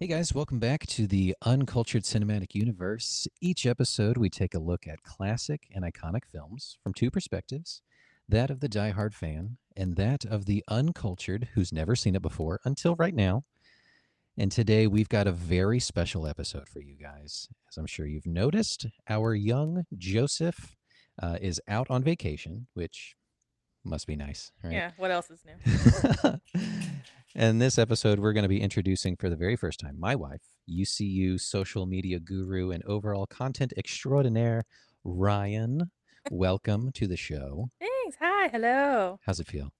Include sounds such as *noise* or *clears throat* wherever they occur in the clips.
Hey guys, welcome back to the Uncultured Cinematic Universe. Each episode, we take a look at classic and iconic films from two perspectives that of the die-hard fan and that of the uncultured who's never seen it before until right now. And today, we've got a very special episode for you guys. As I'm sure you've noticed, our young Joseph uh, is out on vacation, which must be nice, right? Yeah, what else is new? *laughs* *laughs* and this episode, we're going to be introducing for the very first time my wife, UCU social media guru and overall content extraordinaire, Ryan. Welcome to the show. Thanks. Hi. Hello. How's it feel?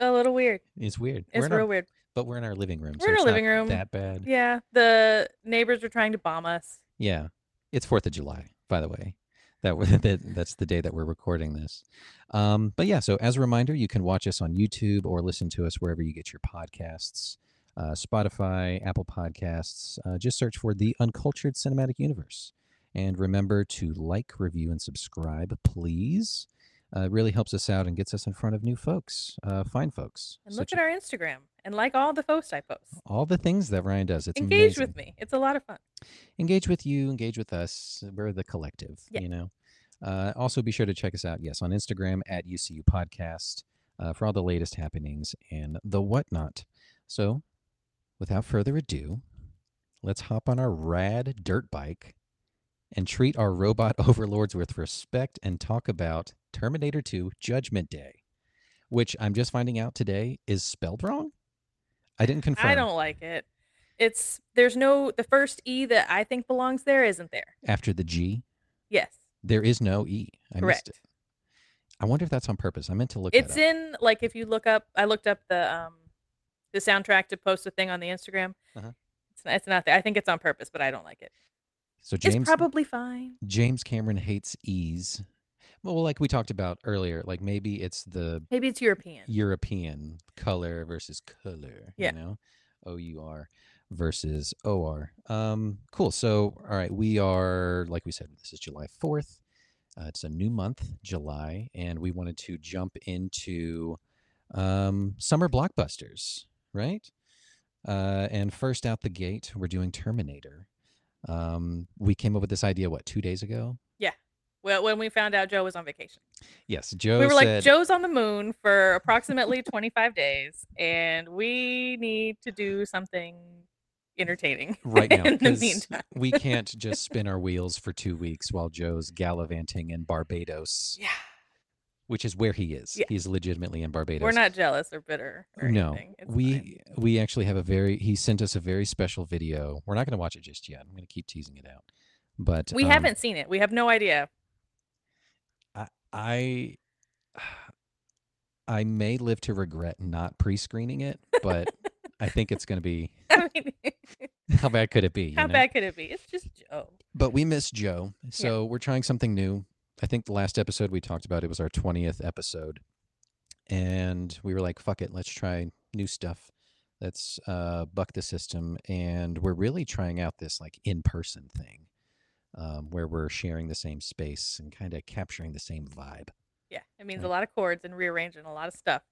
A little weird. It's weird. It's in real our, weird. but we're in our living room. We're so in our not living room. That bad. Yeah, the neighbors are trying to bomb us. Yeah. It's Fourth of July, by the way. That, *laughs* that that's the day that we're recording this. Um, but yeah, so as a reminder, you can watch us on YouTube or listen to us wherever you get your podcasts. Uh, Spotify, Apple Podcasts. Uh, just search for the Uncultured Cinematic Universe. And remember to like, review, and subscribe, please. Uh, really helps us out and gets us in front of new folks, uh, fine folks. And look at our Instagram and like all the posts I post. all the things that Ryan does. It's Engage amazing with me. It's a lot of fun. engage with you, engage with us. We're the collective, Yeah. you know. Uh, also, be sure to check us out, yes, on Instagram at UCU Podcast uh, for all the latest happenings and the whatnot. So, without further ado, let's hop on our rad dirt bike and treat our robot *laughs* overlords with respect and talk about Terminator 2 Judgment Day, which I'm just finding out today is spelled wrong. I didn't confirm I don't like it. It's there's no the first E that I think belongs there isn't there. after the G. Yes. There is no E. I Correct. missed it. I wonder if that's on purpose. I meant to look It's in like if you look up I looked up the um the soundtrack to post a thing on the Instagram. Uh-huh. It's not, it's not there. I think it's on purpose, but I don't like it. So James it's probably fine. James Cameron hates E's. Well, like we talked about earlier, like maybe it's the Maybe it's European. European color versus color. Yeah. You know, O U R versus O R. Um, cool. So, all right, we are like we said, this is July fourth. Uh, it's a new month, July, and we wanted to jump into um, summer blockbusters, right? Uh, and first out the gate, we're doing Terminator. Um, we came up with this idea what two days ago? Yeah. Well, when we found out Joe was on vacation. Yes, Joe we were like, Joe's on the moon for *laughs* approximately 25 days, and we need to do something entertaining right now *laughs* in the 'cause meantime. we can't just spin *laughs* our wheels for two weeks while Joe's gallivanting in Barbados, Yeah, which is where he is. Yeah. He's legitimately in Barbados. we're not jealous or bitter. Or no, anything. It's fine. we we actually have a very. He sent us a very special video. We're not going to watch it just yet. I'm going to keep teasing it out, but we um, haven't seen it. We have no idea. I I I may live to regret not pre-screening it, but I think it's going to be. *laughs* I mean, *laughs* How bad could it be? how know? bad could it be? It's just Joe. But we miss Joe. So we're trying something new. I think the last episode we talked about it was our 20th episode. And we were like, fuck it, let's try new stuff. Let's uh, buck the system. And we're really trying out this like in person thing um, where we're sharing the same space and kind of capturing the same vibe. Yeah, it means Right. a lot of chords and rearranging a lot of stuff.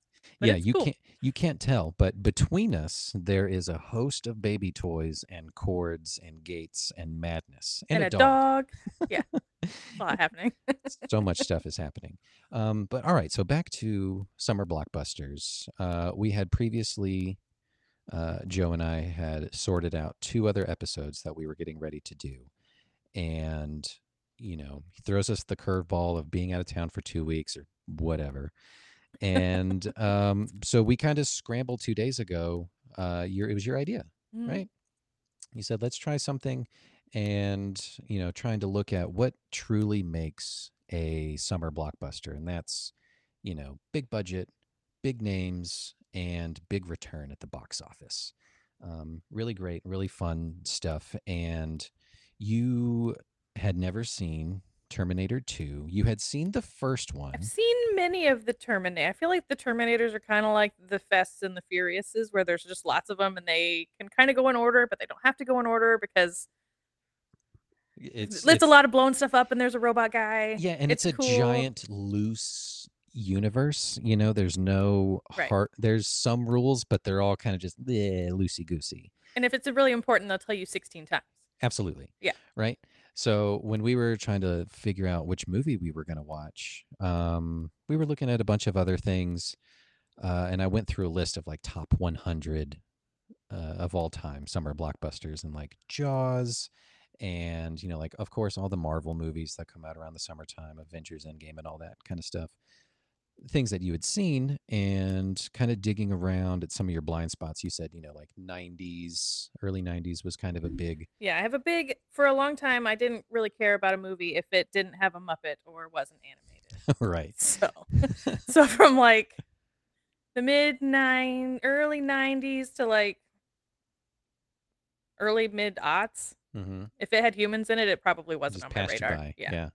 But yeah, you cool. can't you can't tell, but between us there is a host of baby toys and cords and gates and madness and, And, a dog. yeah, *laughs* a lot happening. so much *laughs* stuff is happening. Um, but all right, so back to summer blockbusters. Uh, we had previously, uh, Joe and I had sorted out two other episodes that we were getting ready to do, and you know, he throws us the curveball of being out of town for two weeks or whatever, and um, so we kind of scrambled two days ago. Uh, your it was your idea Mhm. right? You said, let's try something and, you know, trying to look at what truly makes a summer blockbuster. And that's, you know, big budget, big names, and big return at the box office. Um, really great, really fun stuff. And you had never seen Terminator 2. You had seen the first one. I've seen many of the Terminator. I feel like the Terminators are kind of like the Fests and the Furiouses, where there's just lots of them, and they can kind of go in order, but they don't have to go in order because It's, it's, a lot of blowing stuff up, and there's a robot guy. Yeah, and it's, It's a cool. giant loose universe. You know, there's no Right. heart. There's some rules, but they're all kind of just loosey goosey. And if it's really important, they'll tell you 16 times. Absolutely. Yeah. Right. So when we were trying to figure out which movie we were going to watch, um, we were looking at a bunch of other things, uh, and I went through a list of like top 100 uh, of all time summer blockbusters, and like Jaws, and you know, like of course all the Marvel movies that come out around the summertime, Avengers Endgame, and all that kind of stuff. Things that you had seen, and kind of digging around at some of your blind spots. You said, you know, like 90s, early 90s was kind of a big Yeah, I have a big for a long time I didn't really care about a movie if it didn't have a Muppet or wasn't animated. *laughs* right. *laughs* So *laughs* so from like the mid nine early 90s to like early mid aughts, hmm if it had humans in it, it probably wasn't on my radar. by. Yeah.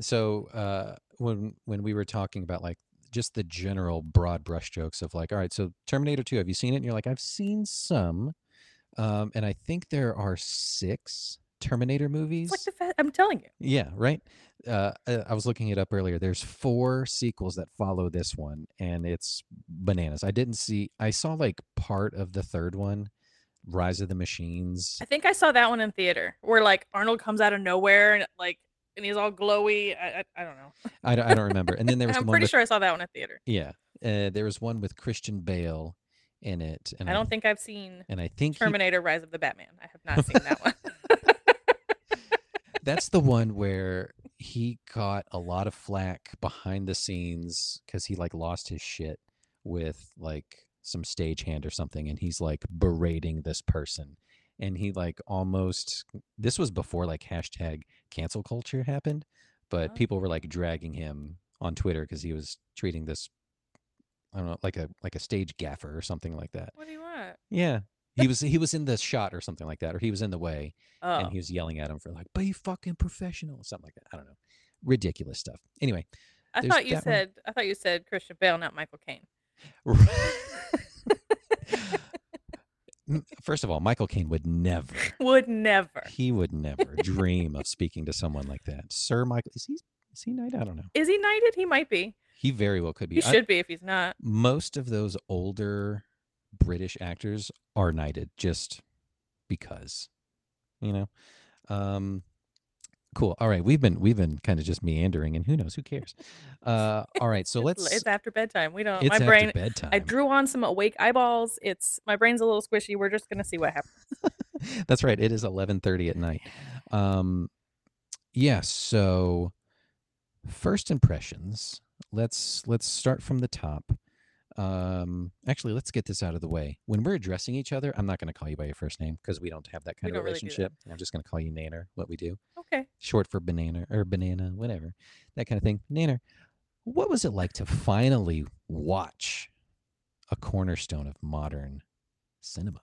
So uh, when when we were talking about like just the general broad brushstrokes of like, all right, so Terminator Two, have you seen it? And you're like, I've seen some, um, and I think there are six Terminator movies. It's like the fa- I'm telling you. Yeah, right. Uh, uh, I was looking it up earlier. There's four sequels that follow this one, and it's bananas. I didn't see. I saw like part of the third one, Rise of the Machines. I think I saw that one in theater where like Arnold comes out of nowhere and like and he's all glowy. I I, I don't know. *laughs* I don't, I don't remember. And then there was I'm the pretty with sure I saw that one in theater. yeah. Uh, there was one with Christian Bale in it, and I don't think I've seen and I think he- Terminator Rise of the Batman. I have not seen that one. *laughs* that's the one where he got a lot of flack behind the scenes because he like lost his shit with like some stagehand or something and he's like berating this person and he like almost this was before like hashtag cancel culture happened but Oh. people were like dragging him on twitter because he was treating this i don't know like a like a stage gaffer or something like that what do you want? yeah he was he was in the shot or something like that or he was in the way Oh, and he was yelling at him for like be fucking professional something like that i don't know ridiculous stuff anyway I thought you that one. said I thought you said Christian Bale, not Michael Caine. *laughs* *laughs* *laughs* First of all michael caine would never *laughs* Would never. he would never dream of speaking to someone like that sir michael is he is he knighted i don't know Is he knighted? He might be. he very well could be He I- should be if he's not. most of those older british actors are knighted just because you know um cool all right we've been we've been kind of just meandering and who knows who cares uh *laughs* all right so let's It's after bedtime. We don't. it's my after brain. bedtime I drew on some awake eyeballs. It's my brain's a little squishy. We're just gonna see what happens. *laughs* That's right. It is 11:30 at night. Um yeah, so first impressions. Let's let's start from the top. Um actually, let's get this out of the way. When we're addressing each other, I'm not going to call you by your first name because we don't have that kind We of don't really relationship. I'm just going to call you Nanner, what we do. Okay. Short for banana or banana, whatever. That kind of thing. Nanner, what was it like to finally watch a cornerstone of modern cinema?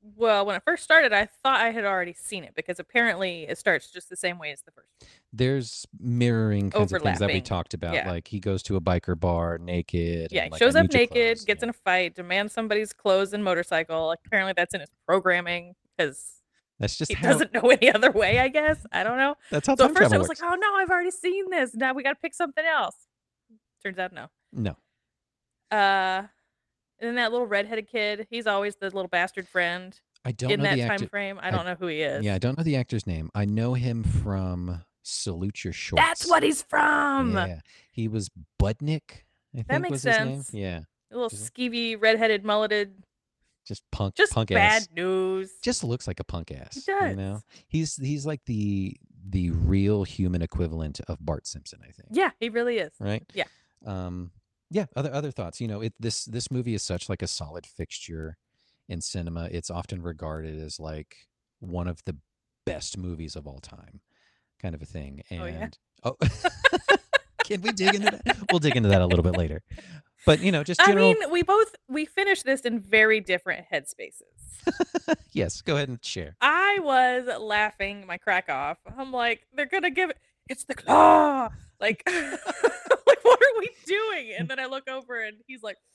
Well, when it first started, I thought I had already seen it because apparently it starts just the same way as the first. one. there's mirroring kinds of things that we talked about. yeah. Like he goes to a biker bar naked. Yeah, and, he like, shows up naked, clothes. gets Yeah. in a fight, demands somebody's clothes and motorcycle. Like apparently that's in his programming because That's just he how. doesn't know any other way. I guess I don't know. That's how So time at first I was works. like, oh no, I've already seen this. Now we got to pick something else. Turns out no. no, Uh, and then that little redheaded kid, he's always the little bastard friend I don't in know that the time actor. frame. I don't know who he is. Yeah, I don't know the actor's name. I know him from Salute Your Shorts. That's what he's from. Yeah, he was Budnick. I think makes was his sense. name. Yeah, A little Mhm. skeevy, redheaded, mulleted, just punk, just punk ass bad ass. news. Just looks like a punk ass. he You does. know, he's he's like the the real human equivalent of Bart Simpson. I think. Yeah, he really is. right Yeah. um yeah other other thoughts you know it this this movie is such like a solid fixture in cinema it's often regarded as like one of the best movies of all time kind of a thing Oh, yeah? and oh, *laughs* can we dig into that we'll dig into that a little bit later but you know just I mean, we both we finished this in very different headspaces. *laughs* yes go ahead and share I was laughing my crack off. I'm like, they're gonna give it. It's the claw. Like, *laughs* like what are we doing? And then I look over and he's like, *laughs*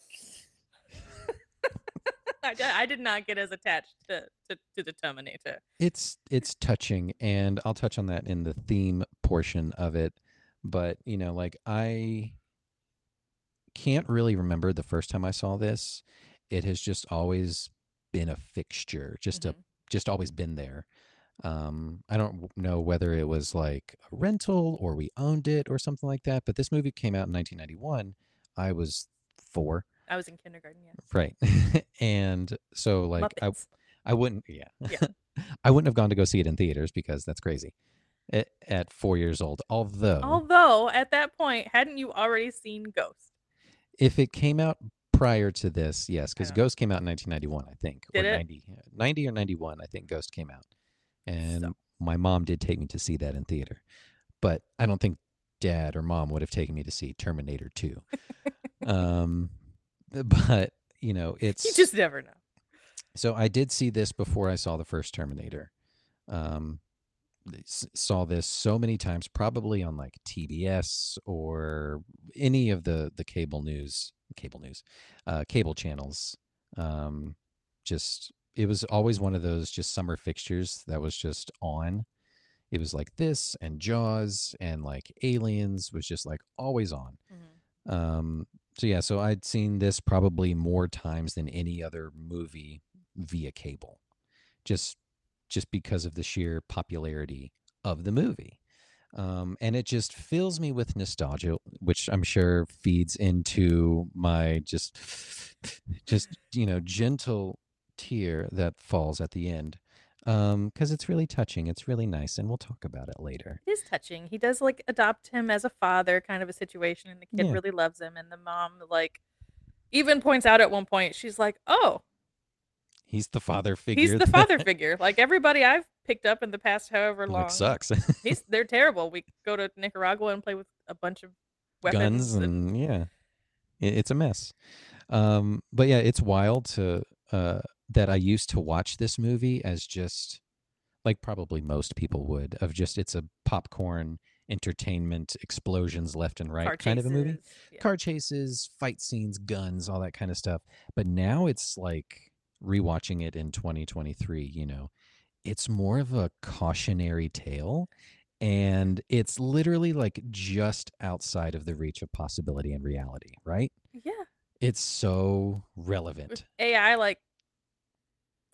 I, di- I did not get as attached to, to to the Terminator. it's it's touching and i'll touch on that in the theme portion of it but you know like i can't really remember the first time I saw this. It has just always been a fixture, just a Mhm. just always been there. Um, I don't know whether it was like a rental or we owned it or something like that, but this movie came out in 1991. I was four, I was in kindergarten, yes. right? *laughs* and so like I. I wouldn't yeah. Yeah. *laughs* I wouldn't have gone to go see it in theaters because that's crazy. At, at 4 years old. Although Although at that point, hadn't you already seen Ghost? if it came out prior to this, yes, cuz. Ghost came out in 1991, I think, Did or it? 90 90 or 91, I think Ghost came out. And So- my mom did take me to see that in theater. But I don't think dad or mom would have taken me to see Terminator 2. *laughs* um but, you know, it's You just never know. So I did see this before I saw the first Terminator. Um, saw this so many times, probably on like TBS or any of the the cable news, cable news, uh, cable channels. Um, just it was always one of those just summer fixtures that was just on. It was like this and Jaws and like Aliens was just like always on. Mhm. Um, so yeah, so I'd seen this probably more times than any other movie via cable, just just because of the sheer popularity of the movie. Um, and it just fills me with nostalgia, which I'm sure feeds into my just just you know gentle tear that falls at the end because it's really touching. It's really nice, and we'll talk about it later. It is touching. He does like adopt him as a father, kind of a situation, and the kid Yeah. really loves him. And the mom, like, even points out at one point, she's like, "Oh, He's the father figure. he's the father figure." Like everybody I've picked up in the past, however long, sucks. he's *laughs* they're terrible. We go to Nicaragua and play with a bunch of weapons. guns and yeah it, it's a mess um but yeah it's wild to uh that i used to watch this movie as just like probably most people would of just it's a popcorn entertainment explosions left and right car kind of a movie. Yeah. car chases fight scenes guns all that kind of stuff but now it's like rewatching it in 2023 you know it's more of a cautionary tale and it's literally like just outside of the reach of possibility and reality right yeah. it's so With relevant AI like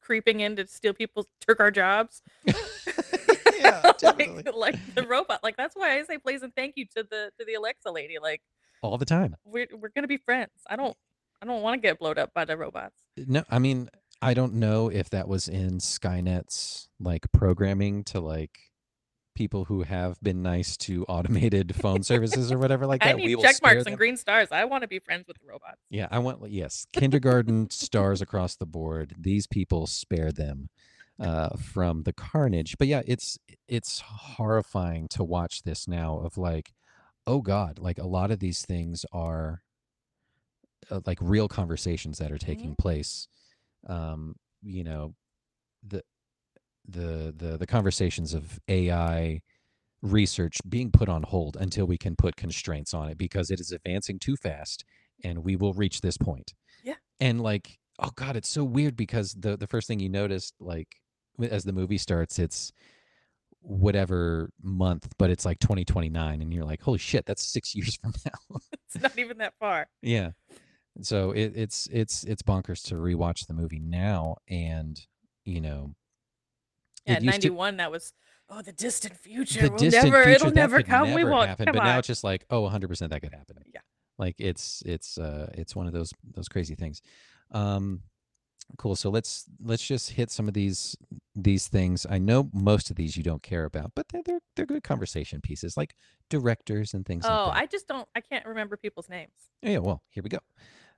creeping in to steal people's took our jobs. *laughs* yeah *laughs* definitely. like, like the robot. Like that's why I say please and thank you to the to the Alexa lady. Like all the time we're we're gonna be friends. I don't I don't want to get blowed up by the robots. Uh, no i mean i don't know if that was in skynet's like programming to like people who have been nice to automated phone services or whatever like *laughs* that we need check marks them. and green stars. I want to be friends with the robots. Yeah, I want yes, kindergarten stars across the board. These people spare them uh, from the carnage. But yeah, it's it's horrifying to watch this now. Of like, oh god, like a lot of these things are uh, like real conversations that are taking place. Um, you know, the the the the conversations of AI research being put on hold until we can put constraints on it because it is advancing too fast and we will reach this point. Yeah. And like, oh god, it's so weird because the the first thing you noticed, like, as the movie starts, it's whatever month, but it's like 2029, and you're like, holy shit, that's six *laughs* years from now. It's not even that far. yeah. So it, it's it's it's bonkers to rewatch the movie now, and you know, Yeah, ninety one. That was oh the distant future. the will distant never. future, it'll never come. we never won't. happen. come but on. now it's just like, oh, 100 percent that could happen. Yeah. like it's it's uh it's one of those those crazy things. Um, cool. So let's let's just hit some of these these things. I know most of these you don't care about, but they're they're, they're good conversation pieces, like directors and things. oh, like that. I just don't. I can't remember people's names. Yeah, well, here we go.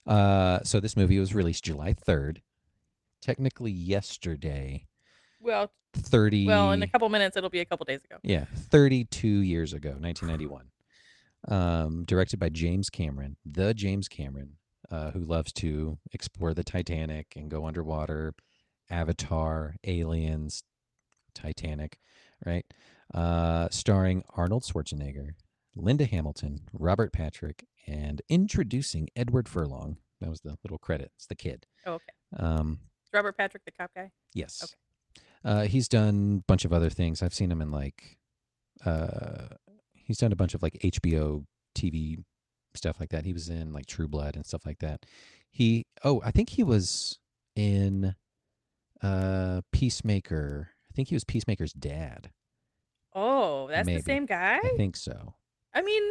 Uh, so this movie was released July 3rd. Technically yesterday, Well, 30 well, in a couple minutes, it'll be a couple days ago. Yeah, 32 years ago, 1991. Um, directed by James Cameron, the James Cameron, uh, who loves to explore the Titanic and go underwater, Avatar, Aliens, Titanic, right? Uh, starring Arnold Schwarzenegger, Linda Hamilton, Robert Patrick, and introducing Edward Furlong. That was the little credit. It's the kid. Oh, okay. Um, Robert Patrick, the cop guy. Yes. Okay. Uh, he's done a bunch of other things. I've seen him in like, uh, he's done a bunch of like HBO TV stuff like that. He was in like True Blood and stuff like that. He oh, I think he was in uh Peacemaker. I think he was Peacemaker's dad. Oh, that's Maybe. the same guy? I think so. I mean,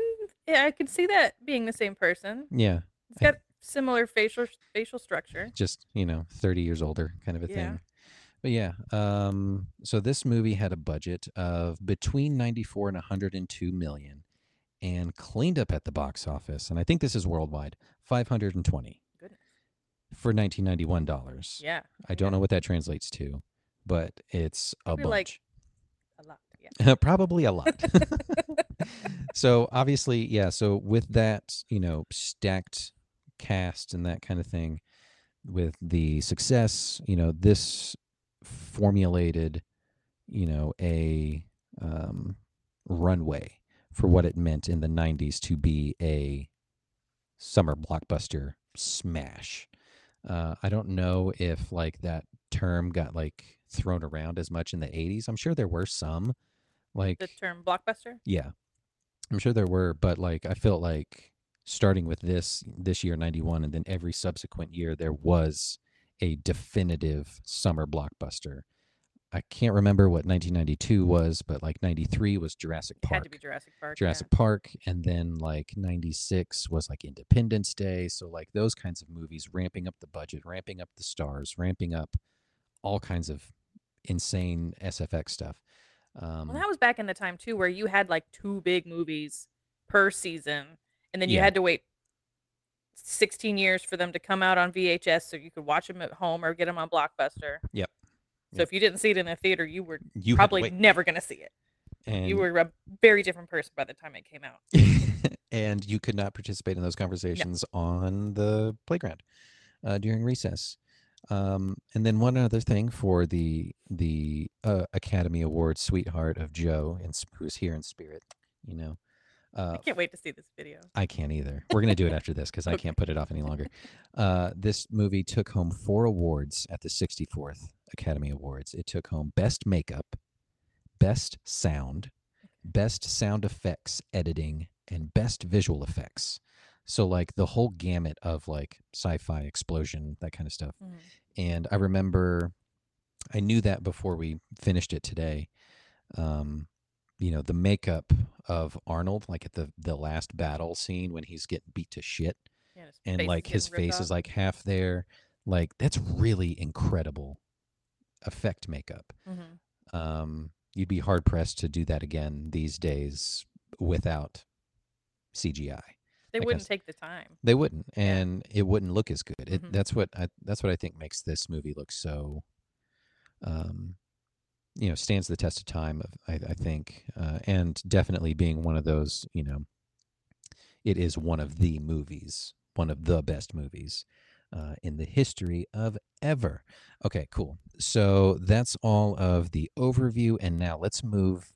yeah, I could see that being the same person. Yeah, He's got similar facial facial structure. just you know 30 years older kind of a Yeah. thing but yeah um so this movie had a budget of between 94 and 102 million and cleaned up at the box office and i think this is worldwide 520 Goodness. for 1991 dollars Yeah. i don't know what that translates to but it's a Probably like- bunch A lot. Yeah. *laughs* probably a lot *laughs* *laughs* so obviously yeah so with that you know stacked cast and that kind of thing with the success you know this formulated you know a um, runway for what it meant in the 90s to be a summer blockbuster smash uh, i don't know if like that term got like thrown around as much in the 80s i'm sure there were some like The term blockbuster. yeah. I'm sure there were, but like I felt like starting with this this year 91 and then every subsequent year there was a definitive summer blockbuster. I can't remember what 1992 was, but like 93 was Jurassic It had Park. to be Jurassic Park. Jurassic Park and then like 96 was like Independence Day, so like those kinds of movies ramping up the budget, ramping up the stars, ramping up all kinds of insane SFX stuff. Um Well, that was back in the time too, where you had like two big movies per season, and then you Yeah. had to wait 16 years for them to come out on VHS, so you could watch them at home or get them on Blockbuster. Yep. So Yep. if you didn't see it in the theater, you were you probably never going to see it. and you were a very different person by the time it came out. *laughs* and you could not participate in those conversations on the playground uh, during recess. Um, and then one other thing for the the uh, Academy Award sweetheart of Joe, and who's here in spirit, you know. Uh, I can't wait to see this video. I can't either. We're gonna do it after this because I *laughs* can't put it off any longer. Uh, this movie took home four awards at the 64th Academy Awards. It took home Best Makeup, Best Sound, Best Sound Effects Editing, and Best Visual Effects. So like the whole gamut of like sci-fi explosion, that kind of stuff. Mhm. And I remember, I knew that before we finished it today. Um, you know, the makeup of Arnold, like at the the last battle scene when he's getting beat to shit, Yeah, and like his face is like half there. Like that's really incredible effect makeup. Mhm. Um, you'd be hard pressed to do that again these days without CGI. They like wouldn't take the time. They wouldn't, Yeah. and it wouldn't look as good. It, Mhm. That's what I, that's what I think makes this movie look so, um, you know, stands the test of time. I, I think, uh, and definitely being one of those, you know, it is one of the movies, one of the best movies uh, in the history of ever. Okay, cool. So that's all of the overview, and now let's move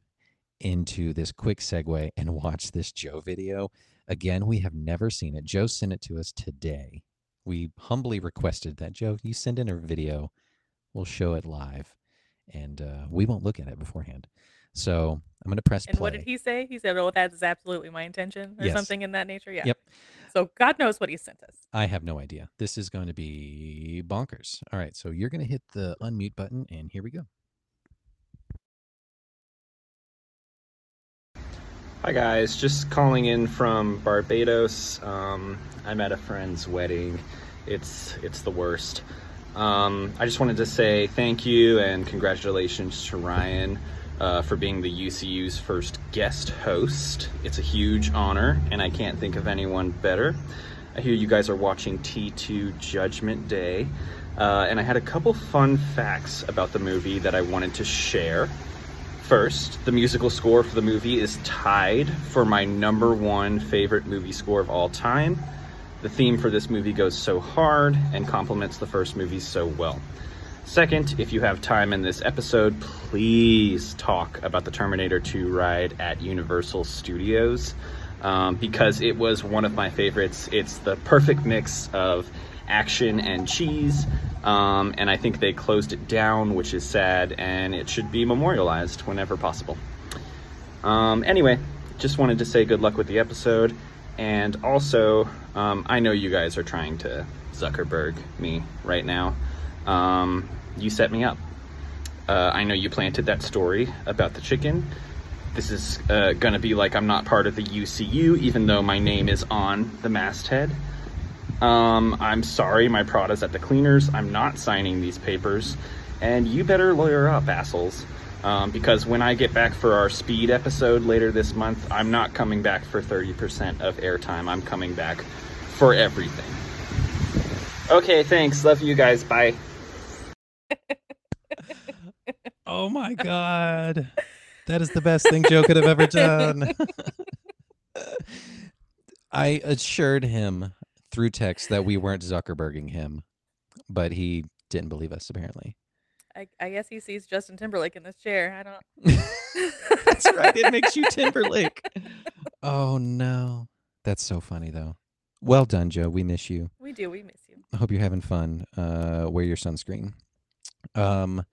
into this quick segue and *laughs* watch this Joe video. Again, we have never seen it. Joe sent it to us today. We humbly requested that Joe, you send in a video, we'll show it live, and uh, we won't look at it beforehand. So I'm going to press And play. what did he say? He said, "Oh, that is absolutely my intention," or Yes. something in that nature. Yeah. Yep. So God knows what he sent us. I have no idea. This is going to be bonkers. All right, so you're going to hit the unmute button, and here we go. Hi guys, just calling in from Barbados. Um, I'm at a friend's wedding. It's it's the worst. Um, I just wanted to say thank you and congratulations to Ryan uh, for being the UCU's first guest host. It's a huge honor, and I can't think of anyone better. I hear you guys are watching T2 Judgment Day, uh, and I had a couple fun facts about the movie that I wanted to share. First, the musical score for the movie is tied for my number one favorite movie score of all time. The theme for this movie goes so hard and complements the first movie so well. Second, if you have time in this episode, please talk about the Terminator 2 ride at Universal Studios um, because it was one of my favorites. It's the perfect mix of action and cheese, um, and I think they closed it down, which is sad, and it should be memorialized whenever possible. Um, anyway, just wanted to say good luck with the episode, And also, um, I know you guys are trying to Zuckerberg me right now. Um, you set me up. Uh, I know you planted that story about the chicken. This is uh, gonna be like I'm not part of the UCU, even though my name is on the masthead. Um, I'm sorry, my Prada's at the cleaners. I'm not signing these papers. And you better lawyer up, assholes. Um, because when I get back for our speed episode later this month, I'm not coming back for 30% of airtime. I'm coming back for everything. Okay, thanks. Love you guys. Bye. *laughs* Oh my god. That is the best thing Joe could have ever done. *laughs* I assured him through text that we weren't Zuckerberging him, but he didn't believe us apparently. I, I guess he sees Justin Timberlake in this chair. I don't. *laughs* That's right. It makes you *laughs* Timberlake. Oh no. That's so funny though. Well done, Joe. We miss you. We do. We miss you. I hope you're having fun. Uh, wear your sunscreen. Um,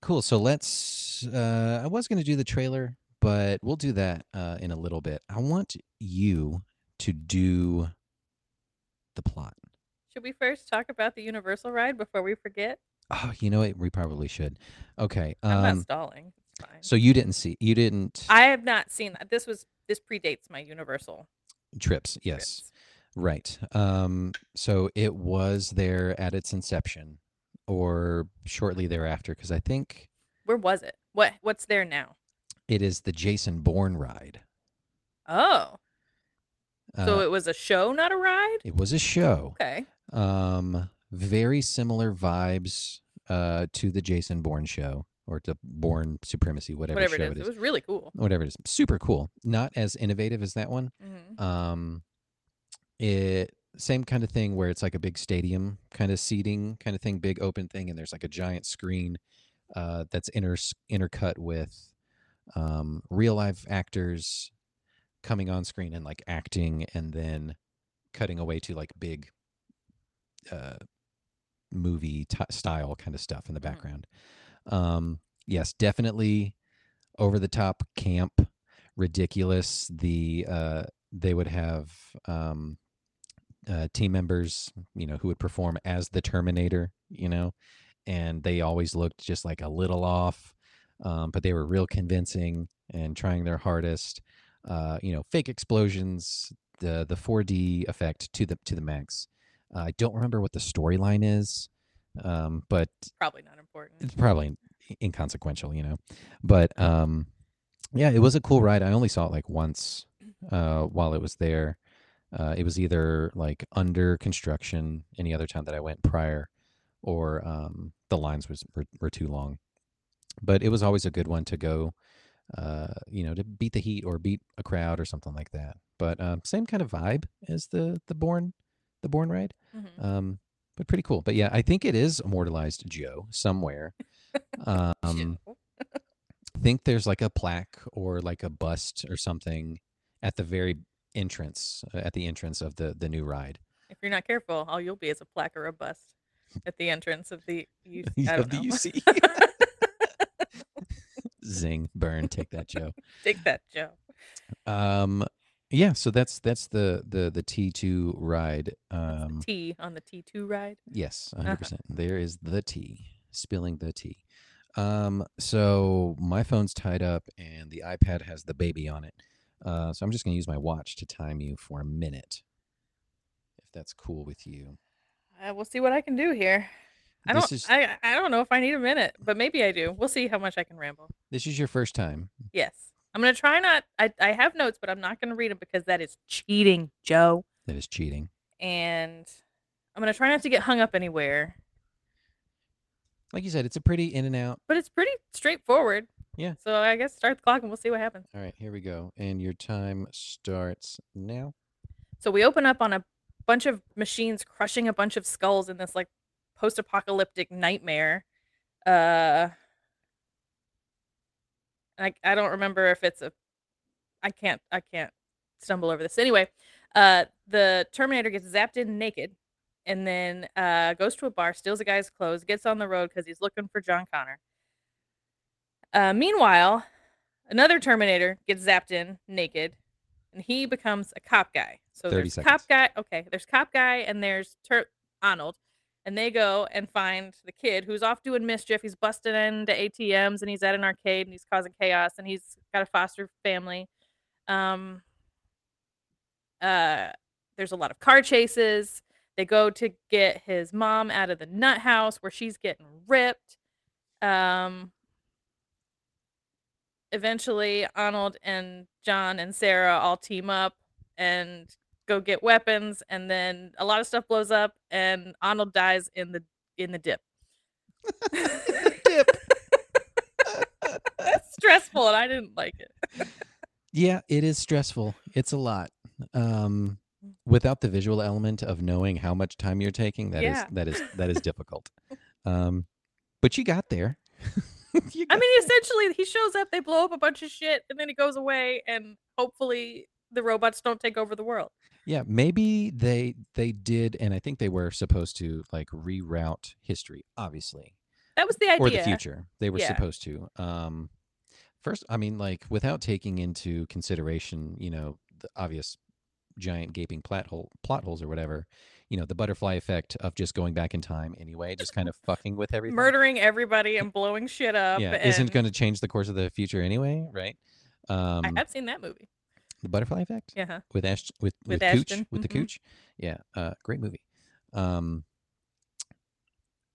cool. So let's. Uh, I was going to do the trailer, but we'll do that uh, in a little bit. I want you to do the plot. Should we first talk about the Universal ride before we forget? Oh, you know what? We probably should. Okay. I'm not Um, stalling. It's fine. so you didn't see. You didn't I have not seen that. This was this predates my Universal. trips. Yes. trips. Right. Um, so it was there at its inception, or shortly thereafter, because I think Where was it? What What's there now? it is the Jason Bourne ride. Oh, so Uh, it was a show, not a ride. it was a show. Okay. Um, very similar vibes uh, to the Jason Bourne show or to Bourne Supremacy, whatever, Whatever show it is. It was really cool. Whatever it is, super cool. Not as innovative as that one. hmm Um, it same kind of thing where it's like a big stadium kind of seating kind of thing, big open thing, and there's like a giant screen uh, that's inter intercut with um, real life actors coming on screen and like acting, and then cutting away to like big uh, movie t- style kind of stuff in the Mhm. background. Um, yes, definitely over the top camp, ridiculous. The uh, they would have um, uh, team members, you know, who would perform as the Terminator, you know, and they always looked just like a little off, um, but they were real convincing and trying their hardest. Uh, you know, fake explosions, the the 4D effect to the to the max. Uh, I don't remember what the storyline is, um, but Probably not important. it's probably inconsequential, you know. But um, yeah, it was a cool ride. I only saw it like once uh, while it was there. Uh, it was either like under construction any other time that I went prior, or um, the lines was were, were too long. But it was always a good one to go, uh, you know, to beat the heat or beat a crowd or something like that. But um, same kind of vibe as the the Bourne the Bourne ride Mhm. um but pretty cool but yeah i think it is immortalized joe somewhere *laughs* um. I think there's like a plaque or like a bust or something at the very entrance uh, at the entrance of the the new ride If you're not careful, all you'll be is a plaque or a bust at the entrance of the U- *laughs* I Of don't the know. UC. *laughs* zing burn take that joe Take that, Joe. um yeah so that's that's the the the t2 ride um T on the T2 ride. Yes, Uh-huh. 100%. There is the tea, spilling the tea. Um, so my phone's tied up and the iPad has the baby on it. Uh, so I'm just going to use my watch to time you for a minute, if that's cool with you. Uh, we'll see what I can do here. I This don't. is I I don't know if I need a minute, but maybe I do. We'll see how much I can ramble. this is your first time. Yes, I'm gonna try not. I I have notes, but I'm not gonna read them because that is cheating, Joe. That is cheating. And I'm gonna try not to get hung up anywhere. Like you said, it's a pretty in and out. But it's pretty straightforward. Yeah. So I guess start the clock and we'll see what happens. All right, here we go. And your time starts now. So we open up on a bunch of machines crushing a bunch of skulls in this like post-apocalyptic nightmare. Uh I I don't remember if it's a I can't I can't stumble over this. Anyway, uh the Terminator gets zapped in naked and then uh goes to a bar, steals a guy's clothes, gets on the road cuz he's looking for John Connor. Uh meanwhile, another Terminator gets zapped in naked and he becomes a cop guy. So there's seconds. cop guy. Okay, there's cop guy, and there's Tur- Arnold, and they go and find the kid who's off doing mischief. He's busting into ATMs, and he's at an arcade, and he's causing chaos, and he's got a foster family. Um, uh, there's a lot of car chases. They go to get his mom out of the nut house where she's getting ripped. Um, eventually, Arnold and John and Sarah all team up and go get weapons, and then a lot of stuff blows up, and Arnold dies in the in the dip. *laughs* Dip. That's *laughs* stressful, and I didn't like it. Yeah, it is stressful. It's a lot. Um, without the visual element of knowing how much time you're taking, that is Yeah. that is that is *laughs* difficult. Um, but you got there. You I got- mean, essentially, he shows up, they blow up a bunch of shit, and then he goes away, and hopefully, the robots don't take over the world. yeah, maybe they they did, and I think they were supposed to like reroute history, obviously, That was the idea. or the future. They were Yeah. supposed to. Um, first, I mean, like without taking into consideration, you know, the obvious giant gaping plot hole plot holes or whatever. You know, the butterfly effect of just going back in time anyway, just kind of fucking with everything. Murdering everybody and *laughs* blowing shit up. yeah, isn't going to change the course of the future anyway, right? Um, I have seen that movie. The butterfly effect Yeah. with Ash with with, With Cooch Ashton, with the mhm. Cooch. Yeah, uh, great movie. Um,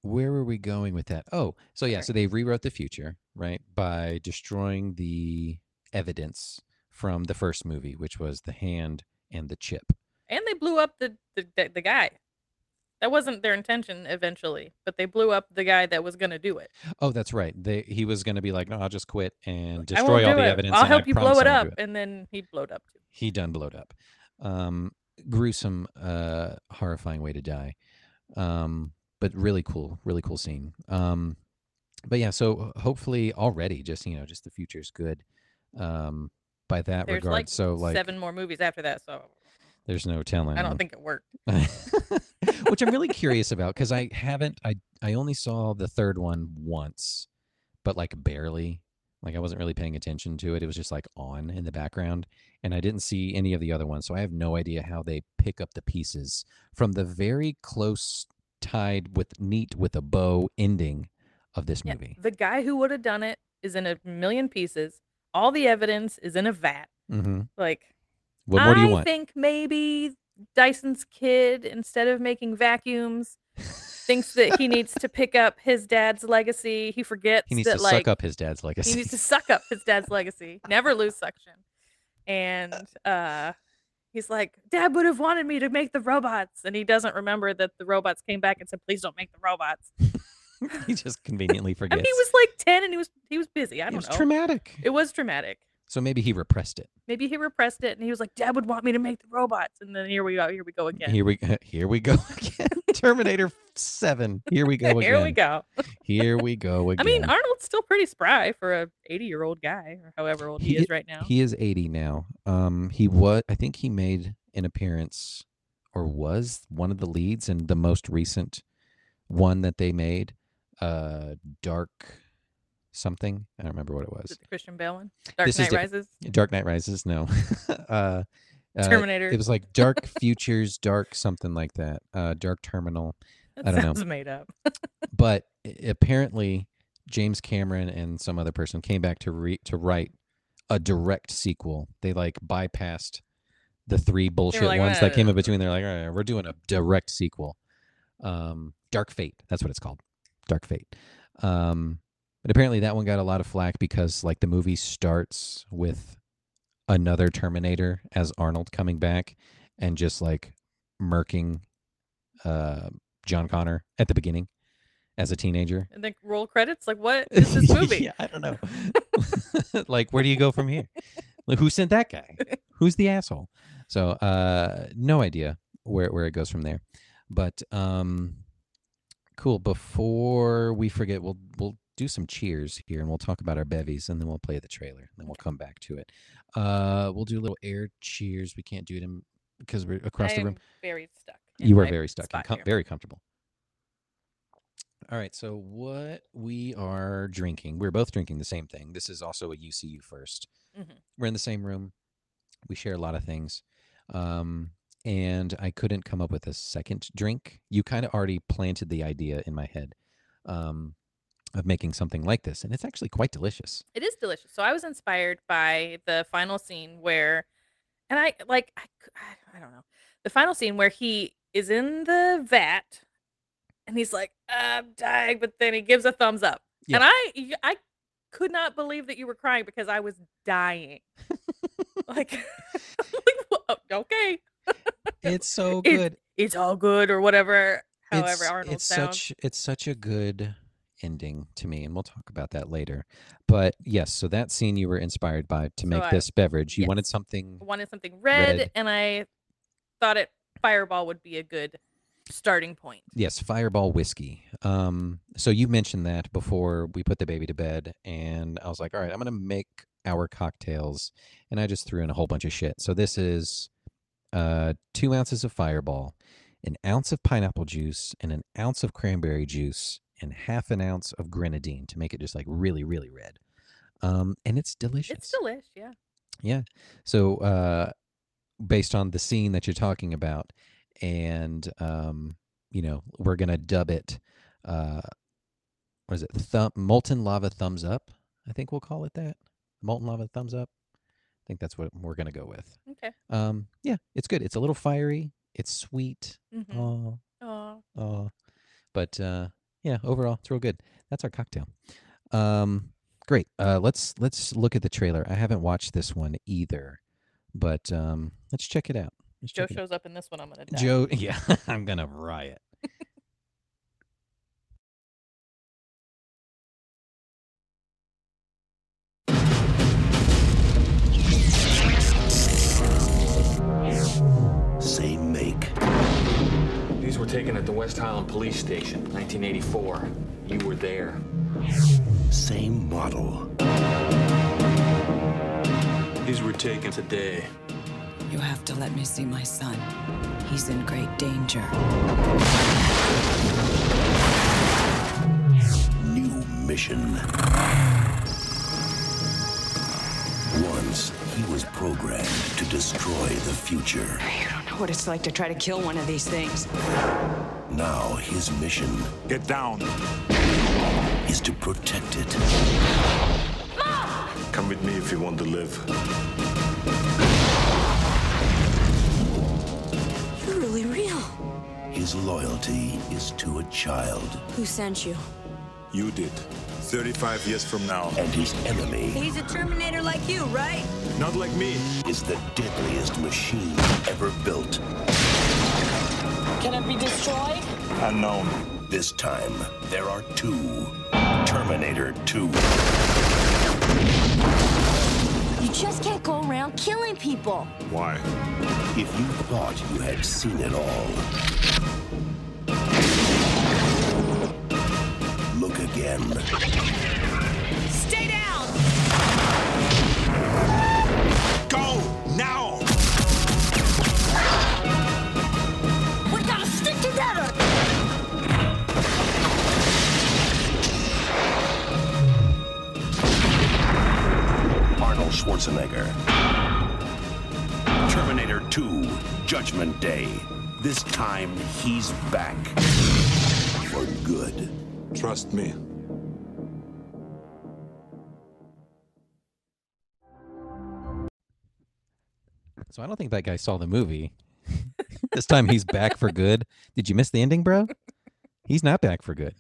where were we going with that? Oh, so yeah, so they rewrote the future, right, by destroying the evidence from the first movie, which was the hand and the chip. And they blew up the, the, the, the guy. That wasn't their intention eventually, but they blew up the guy that was going to do it. Oh, that's right. They he was going to be like, no, I'll just quit and destroy all the it. evidence. I'll and I help you blow it up. do And then he blowed up too. he done blowed up. Um, gruesome, uh, horrifying way to die. Um, but really cool, really cool scene. Um, but yeah, so hopefully already, just you know, just the future's good. Um, by that There's regard, like so like seven more movies after that, so there's no telling. I don't think it worked. *laughs* which I'm really curious about because I haven't. I I only saw the third one once, but like barely. Like I wasn't really paying attention to it. It was just like on in the background, and I didn't see any of the other ones. So I have no idea how they pick up the pieces from the very close tied with neat with a bow ending of this Yeah, movie. The guy who would have done it is in a million pieces. All the evidence is in a vat. hmm Like, What more do you I think maybe Dyson's kid, instead of making vacuums, thinks that he needs to pick up his dad's legacy. He forgets he needs that to like suck up his dad's legacy. he needs to *laughs* suck up his dad's legacy, never lose suction. And uh he's like, Dad would have wanted me to make the robots. And he doesn't remember that the robots came back and said, Please don't make the robots. *laughs* he just conveniently *laughs* I forgets. mean, he was like 10 and he was he was busy. I don't it was know. traumatic. It was traumatic. So maybe he repressed it. Maybe he repressed it and he was like, Dad would want me to make the robots. And then here we go. Here we go again. Here we here we go again. Terminator Seven. Here we go again. Here we go. *laughs* Here we go *laughs* again. *laughs* I mean, Arnold's still pretty spry for a 80 year old guy, or however old he, He- is right now. he is 80 now. Um, he was. I think he made an appearance, or was one of the leads in the most recent one that they made. Uh, Dark something. I don't remember what it was. it the Christian Bale one? Dark This Knight. Rises? Dark Knight Rises. No. *laughs* uh, uh, Terminator. It was like Dark *laughs* Futures, Dark something like that. Uh, Dark Terminal. that I don't know. sounds made up. *laughs* but apparently James Cameron and some other person came back to re- to write a direct sequel. They like bypassed the three bullshit like, ones that came in between. They're like, all right, we're doing a direct sequel. Um, Dark Fate. That's what it's called. Dark Fate. Um, but apparently that one got a lot of flack because like the movie starts with another Terminator as Arnold coming back and just like murking uh, John Connor at the beginning as a teenager. And then roll credits? Like, what *laughs* is this movie? yeah, I don't know. *laughs* like, where do you go from here? Like, who sent that guy? Who's the asshole? So, uh, no idea where where it goes from there. But um, cool. Before we forget, we'll we'll do some cheers here, and we'll talk about our bevies, and then we'll play the trailer, and then we'll come back to it. Uh, we'll do a little air cheers. We can't do it in because we're across I the room. very stuck. You are very stuck and com- very comfortable. All right, so what we are drinking, we're both drinking the same thing. This is also a UCU first. Mhm. We're in the same room. We share a lot of things. Um, and I couldn't come up with a second drink. You kind of already planted the idea in my head um, of making something like this, and it's actually quite delicious. It is delicious. So I was inspired by the final scene where, and I like, I, I don't know, the final scene where he is in the vat, and he's like, "I'm dying," but then he gives a thumbs up, Yeah. and I could not believe that you were crying because I was dying. *laughs* like, *laughs* like, "Wha- oh, okay, It's so *laughs* It- good. it's all good or whatever. However, it's, Arnold it's sounds. such it's such a good ending to me, and we'll talk about that later. But yes, so that scene you were inspired by to So make I- this beverage. You yes. wanted something wanted something red, Red. and I thought it Fireball would be a good starting point. Yes, Fireball whiskey. Um, so you mentioned that before we put the baby to bed, and I was like, all right, I'm gonna make our cocktails, and I just threw in a whole bunch of shit. So this is uh, two ounces of Fireball, an ounce of pineapple juice, and an ounce of cranberry juice, and half an ounce of grenadine to make it just like really, really red. Um, and it's delicious. It's delicious, yeah. Yeah. So, uh, based on the scene that you're talking about, and um, you know, we're gonna dub it. Uh, what is it? Thumb, molten lava thumbs up. I think we'll call it that. Molten lava thumbs up. I think that's what we're gonna go with. Okay. Um, yeah, it's good. It's a little fiery. It's sweet. Mm-hmm. Oh, Oh, oh. But uh, yeah, overall, it's real good. That's our cocktail. Um, great. Uh, let's let's look at the trailer. I haven't watched this one either, but um, let's check it out. Let's Joe it out. shows up in this one. I'm gonna die. Joe, *laughs* yeah, I'm gonna riot. These were taken at the West Highland Police Station, 1984. You were there. same model. These were taken today. You have to let me see my son. He's in great danger. New mission. Once he was programmed to destroy the future. You don't know what it's like to try to kill one of these things. Now his mission Get down. is to protect it. Mom! Come with me if you want to live. You're really real. His loyalty is to a child, Who sent you? You did. 35 years from now. and his enemy He's a Terminator like you, right? Not like me. is the deadliest machine ever built. Can it be destroyed? Unknown. This time, there are two. Terminator 2. You just can't go around killing people. Why? If you thought you had seen it all, look again. Schwarzenegger. Terminator 2, Judgment Day. This time, he's back. For good. Trust me. So I don't think that guy saw the movie. *laughs* this time he's back for good. Did you miss the ending, bro? He's not back for good.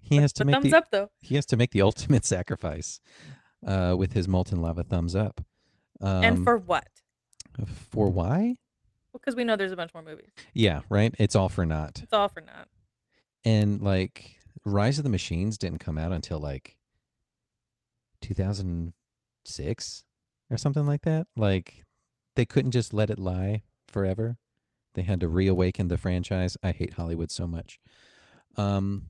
He has to But make thumbs the up though. he has to make the ultimate *laughs* sacrifice uh, with his molten lava thumbs up. Um, and for what? for why? Because we know there's a bunch more movies. Yeah, right. It's all for naught. It's all for not. And like Rise of the Machines didn't come out until like 2006 or something like that. Like they couldn't just let it lie forever. They had to reawaken the franchise. I hate Hollywood so much. Um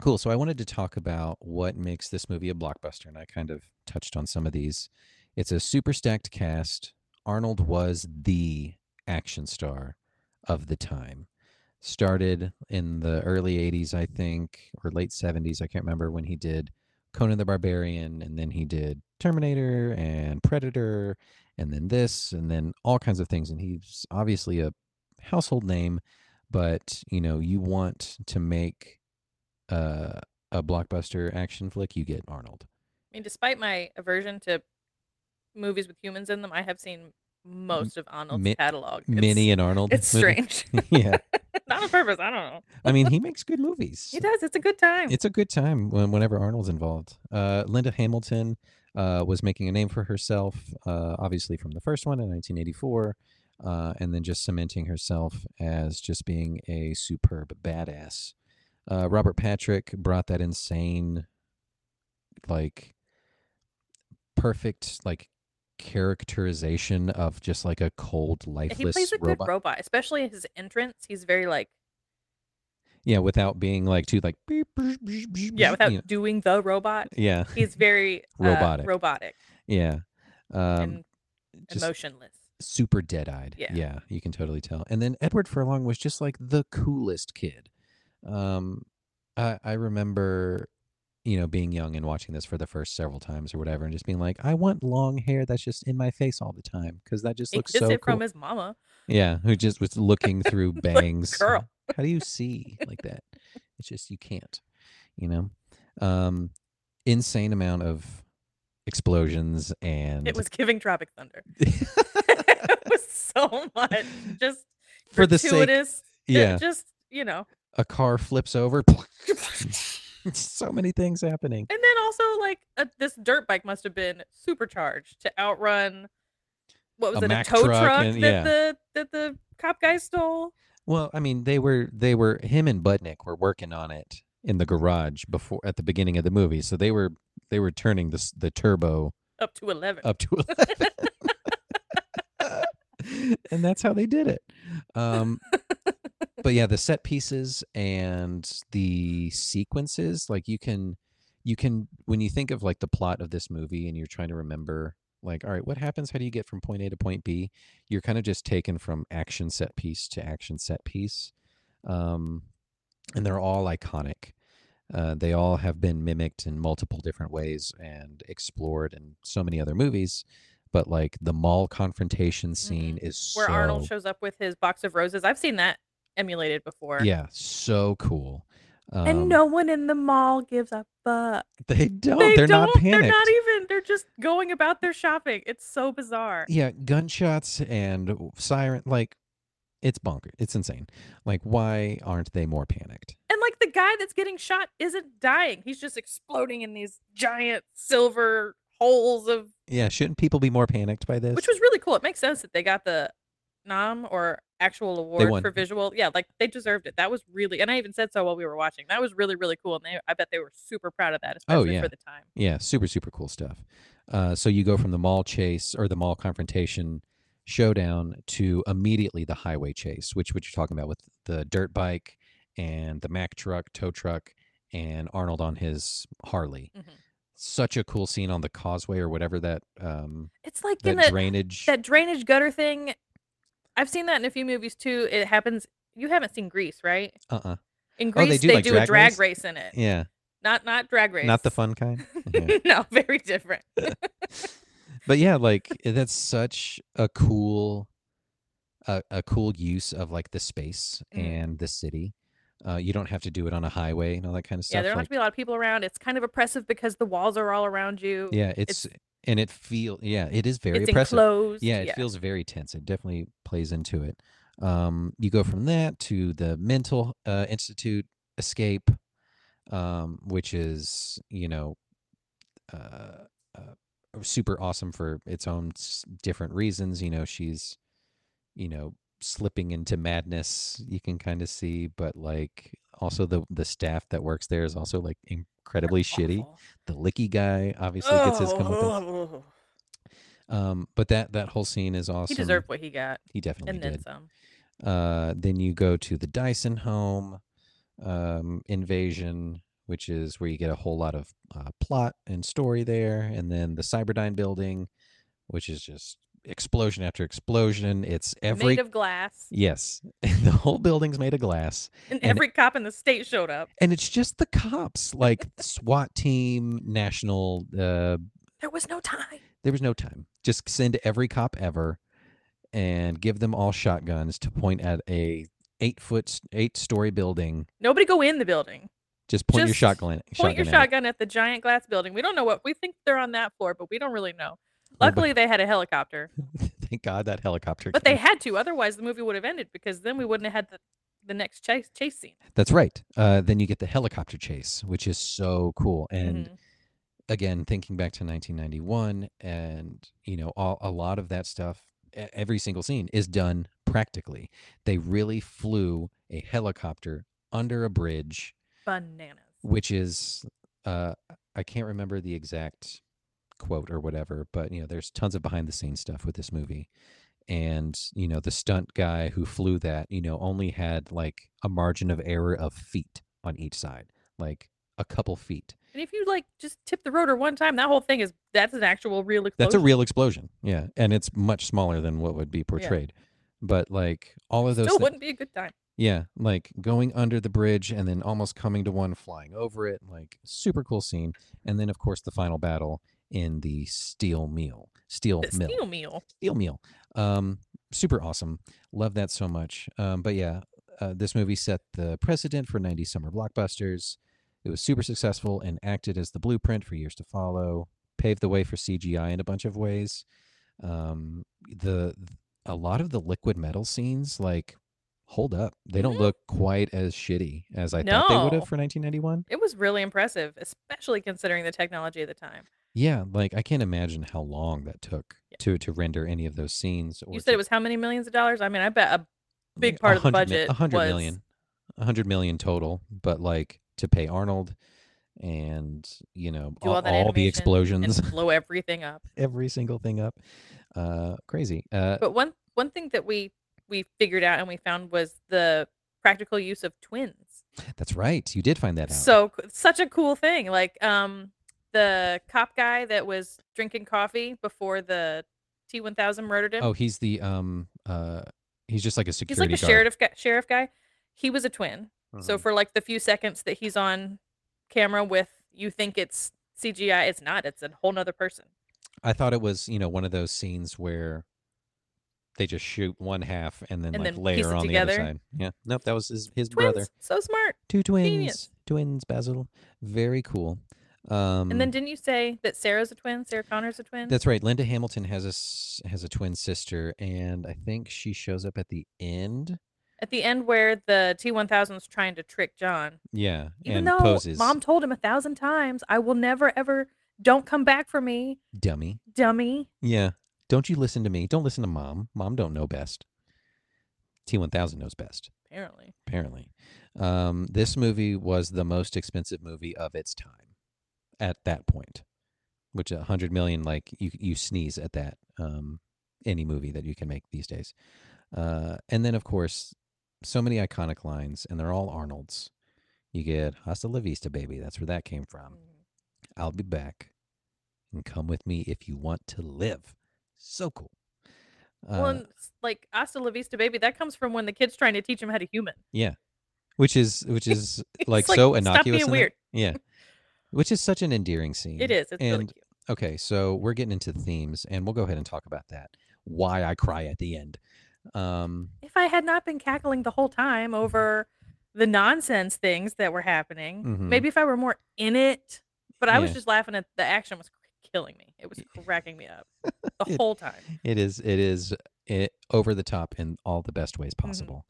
cool. So I wanted to talk about what makes this movie a blockbuster and I kind of touched on some of these. It's a super stacked cast. Arnold was the action star of the time started in the early 80s i think or late 70s i can't remember when he did conan the barbarian and then he did terminator and predator and then this, and then all kinds of things. And he's obviously a household name, but you know, you want to make uh, a blockbuster action flick, you get Arnold. I mean, despite my aversion to movies with humans in them, I have seen most of Arnold's Mi- catalog. It's, Minnie and Arnold. It's movie. *laughs* strange. yeah, *laughs* Not on purpose. I don't know. I mean, he makes good movies. He does. It's a good time. It's a good time when, whenever Arnold's involved. Uh, Linda Hamilton uh, was making a name for herself, uh, obviously from the first one in 1984, uh, and then just cementing herself as just being a superb badass. Uh, Robert Patrick brought that insane, like, perfect, like, characterization of just like a cold, lifeless. he plays a robot. good robot, especially his entrance. He's very like Yeah, without being like too like beep, beep, beep, yeah, *laughs* without you know. doing the robot. yeah, He's very *laughs* uh, Robotic. robotic yeah. Um, and emotionless. super dead-eyed. Yeah. Yeah. you can totally tell. And then Edward Furlong was just like the coolest kid. Um, I I remember, you know, being young and watching this for the first several times or whatever, and just being like, I want long hair that's just in my face all the time because that just He looks gets so it cool. from his mama. Yeah, who just was looking through *laughs* Like, bangs. "Girl." How do you see like that? It's just you can't, you know. Um insane amount of explosions and It was giving Tropic Thunder. *laughs* *laughs* it was so much just For the sake- yeah, Just you know, a car flips over. *laughs* so many things happening. and then also like a, this dirt bike must have been supercharged to outrun. What was A it? Mack a tow truck truck, and- that yeah. the that the cop guy stole. Well, I mean, they were they were him and Budnick were working on it in the garage before at the beginning of the movie. So they were they were turning the s- the turbo Up to eleven. up to 11. *laughs* *laughs* and that's how they did it. Um, but yeah, the set pieces and the sequences, like you can, you can, when you think of like the plot of this movie and you're trying to remember, like, all right, what happens? How do you get from point A to point B? You're kind of just taken from action set piece to action set piece. Um, and they're all iconic. Uh, they all have been mimicked in multiple different ways and explored in so many other movies. But like the mall confrontation scene is Mm-hmm. Where so Arnold shows up with his box of roses. I've seen that emulated before. yeah, so cool. Um, And no one in the mall gives a fuck. they don't. they they're don't. not panicked. They're not even. They're just going about their shopping. It's so bizarre. yeah, gunshots and siren. Like it's bonkers. It's insane. Like why aren't they more panicked? And like the guy that's getting shot isn't dying. He's just exploding in these giant silver holes of Yeah, shouldn't people be more panicked by this? which was really cool. It makes sense that they got the nom or actual award for visual. Yeah, like they deserved it. That was really and I even said so while we were watching. That was really, really cool. And they I bet they were super proud of that, especially Oh, yeah. for the time. Yeah, super super cool stuff. Uh, so you go from the mall chase or the mall confrontation showdown to immediately the highway chase, which what you're talking about with the dirt bike and the Mack truck, tow truck, and Arnold on his Harley. Mhm. Such a cool scene on the causeway or whatever that um It's like that in the drainage. that drainage gutter thing. I've seen that in a few movies too. It happens. You haven't seen Grease, right? uh-uh. In Oh, they do, they like, do drag a drag race? race, in it. Yeah, Not not drag race. not the fun kind. *laughs* Yeah. no, *laughs* very different. *laughs* but yeah like that's such a cool a, a cool use of like the space Mhm. and the city uh, you don't have to do it on a highway and all that kind of stuff. yeah, there don't have to be a lot of people around. It's kind of oppressive because the walls are all around you. yeah it's, and it feel yeah it is very it's oppressive enclosed. yeah it feels very tense it definitely plays into it um you go from that to the mental uh, institute escape um which is you know uh, uh super awesome for its own s- different reasons you know she's you know slipping into madness you can kind of see but like also the the staff that works there is also like incredibly shitty Awful. the licky guy obviously gets his comeuppance Oh, um, but that that whole scene is awesome. He deserved what he got, He definitely and then did. some. Uh, then you go to the Dyson home um, invasion, which is where you get a whole lot of uh, plot and story there, and then the Cyberdyne building, which is just explosion after explosion. It's every Made of glass, yes, *laughs* the whole building's made of glass, and and- every cop in the state showed up. and it's just the cops, like SWAT team, national. Uh, There was no time. There was no time. Just send every cop ever and give them all shotguns to point at a eight foot, eight story building. Nobody go in the building. Just point your shotgun. Point your shotgun at it. shotgun at the giant glass building. We don't know what we think they're on that floor, but we don't really know. Luckily, they had a helicopter, *laughs* Thank God that helicopter. but they had to. Otherwise, the movie would have ended because then we wouldn't have had the, the next chase chase scene. That's right. Uh, then you get the helicopter chase, which is so cool. And Mhm. again, thinking back to 1991, and you know, all, a lot of that stuff, every single scene is done practically. They really flew a helicopter under a bridge, bananas. which is, uh, I can't remember the exact quote or whatever, but you know, there's tons of behind the scenes stuff with this movie. And you know, the stunt guy who flew that, you know, only had like a margin of error of feet on each side, like a couple feet. And if you like just tip the rotor one time, that whole thing is that's an actual real explosion. That's a real explosion. Yeah. And it's much smaller than what would be portrayed. But like all of those Still thi- wouldn't be a good time. Yeah, like going under the bridge and then almost coming to one flying over it, like super cool scene. And then of course the final battle in the steel meal. Steel The mill. steel meal. Steel meal. Um super awesome. Love that so much. Um but yeah, uh, this movie set the precedent for 90s summer blockbusters. It was super successful and acted as the blueprint for years to follow. Paved the way for CGI in a bunch of ways. Um, the a lot of the liquid metal scenes like hold up. They don't Mhm. look quite as shitty as I thought they would have for 1991. It was really impressive, especially considering the technology of the time. Yeah, like I can't imagine how long that took Yeah. to to render any of those scenes. Or You said to- it was how many millions of dollars? I mean, I bet a big part of the budget a hundred was million, a hundred million total. But like to pay Arnold and you know do all, all that all the animation explosions, and blow everything up. *laughs* every single thing up, uh, crazy. Uh, But one one thing that we we figured out and we found was the practical use of twins. that's right. You did find that out. So c- such a cool thing. Like um the cop guy that was drinking coffee before the T1000 murdered him. oh, he's the um uh he's just like a security. he's like a guard. sheriff guy, sheriff guy. He was a twin. So Mhm. for like the few seconds that he's on camera with you think it's CGI, it's not. It's a whole nother person. I thought it was, you know, one of those scenes where they just shoot one half and then And like then layer on the other side. Yeah. Nope, that was his, his Twins. brother. So smart. Two twins. Genius. Twins, Basil. Very cool. Um And then didn't you say that Sarah's a twin? Sarah Connor's a twin? That's right. Linda Hamilton has a s- has a twin sister and I think she shows up at the end. At the end where the T1000's trying to trick John. Yeah, Even though poses mom told him a thousand times, I will never ever don't come back for me, dummy. dummy. Yeah. Don't you listen to me. Don't listen to mom. Mom don't know best. T1000 knows best. Apparently. apparently. Um, this movie was the most expensive movie of its time at that point, which a hundred million, like you, you sneeze at that. Um, any movie that you can make these days. Uh, and then of course, so many iconic lines, and they're all Arnold's. You get "Hasta la vista, baby." That's where that came from. I'll be back, and come with me if you want to live. So cool. Uh, well, and like Hasta la vista, baby, that comes from when the kid's trying to teach him how to human. Yeah. Which is which *laughs* is like, like, so "Stop innocuous. being in that- weird." Yeah. *laughs* Which is such an endearing scene. It is. It's really and cute. okay, so we're getting into themes and we'll go ahead and talk about that. Why I cry at the end. Um If I had not been cackling the whole time over the nonsense things that were happening, Mhm. maybe if I were more in it, but I was just laughing at the action was killing me. It was cracking me up *laughs* the It- whole time. it is it is it, over the top in all the best ways Mm-hmm. possible.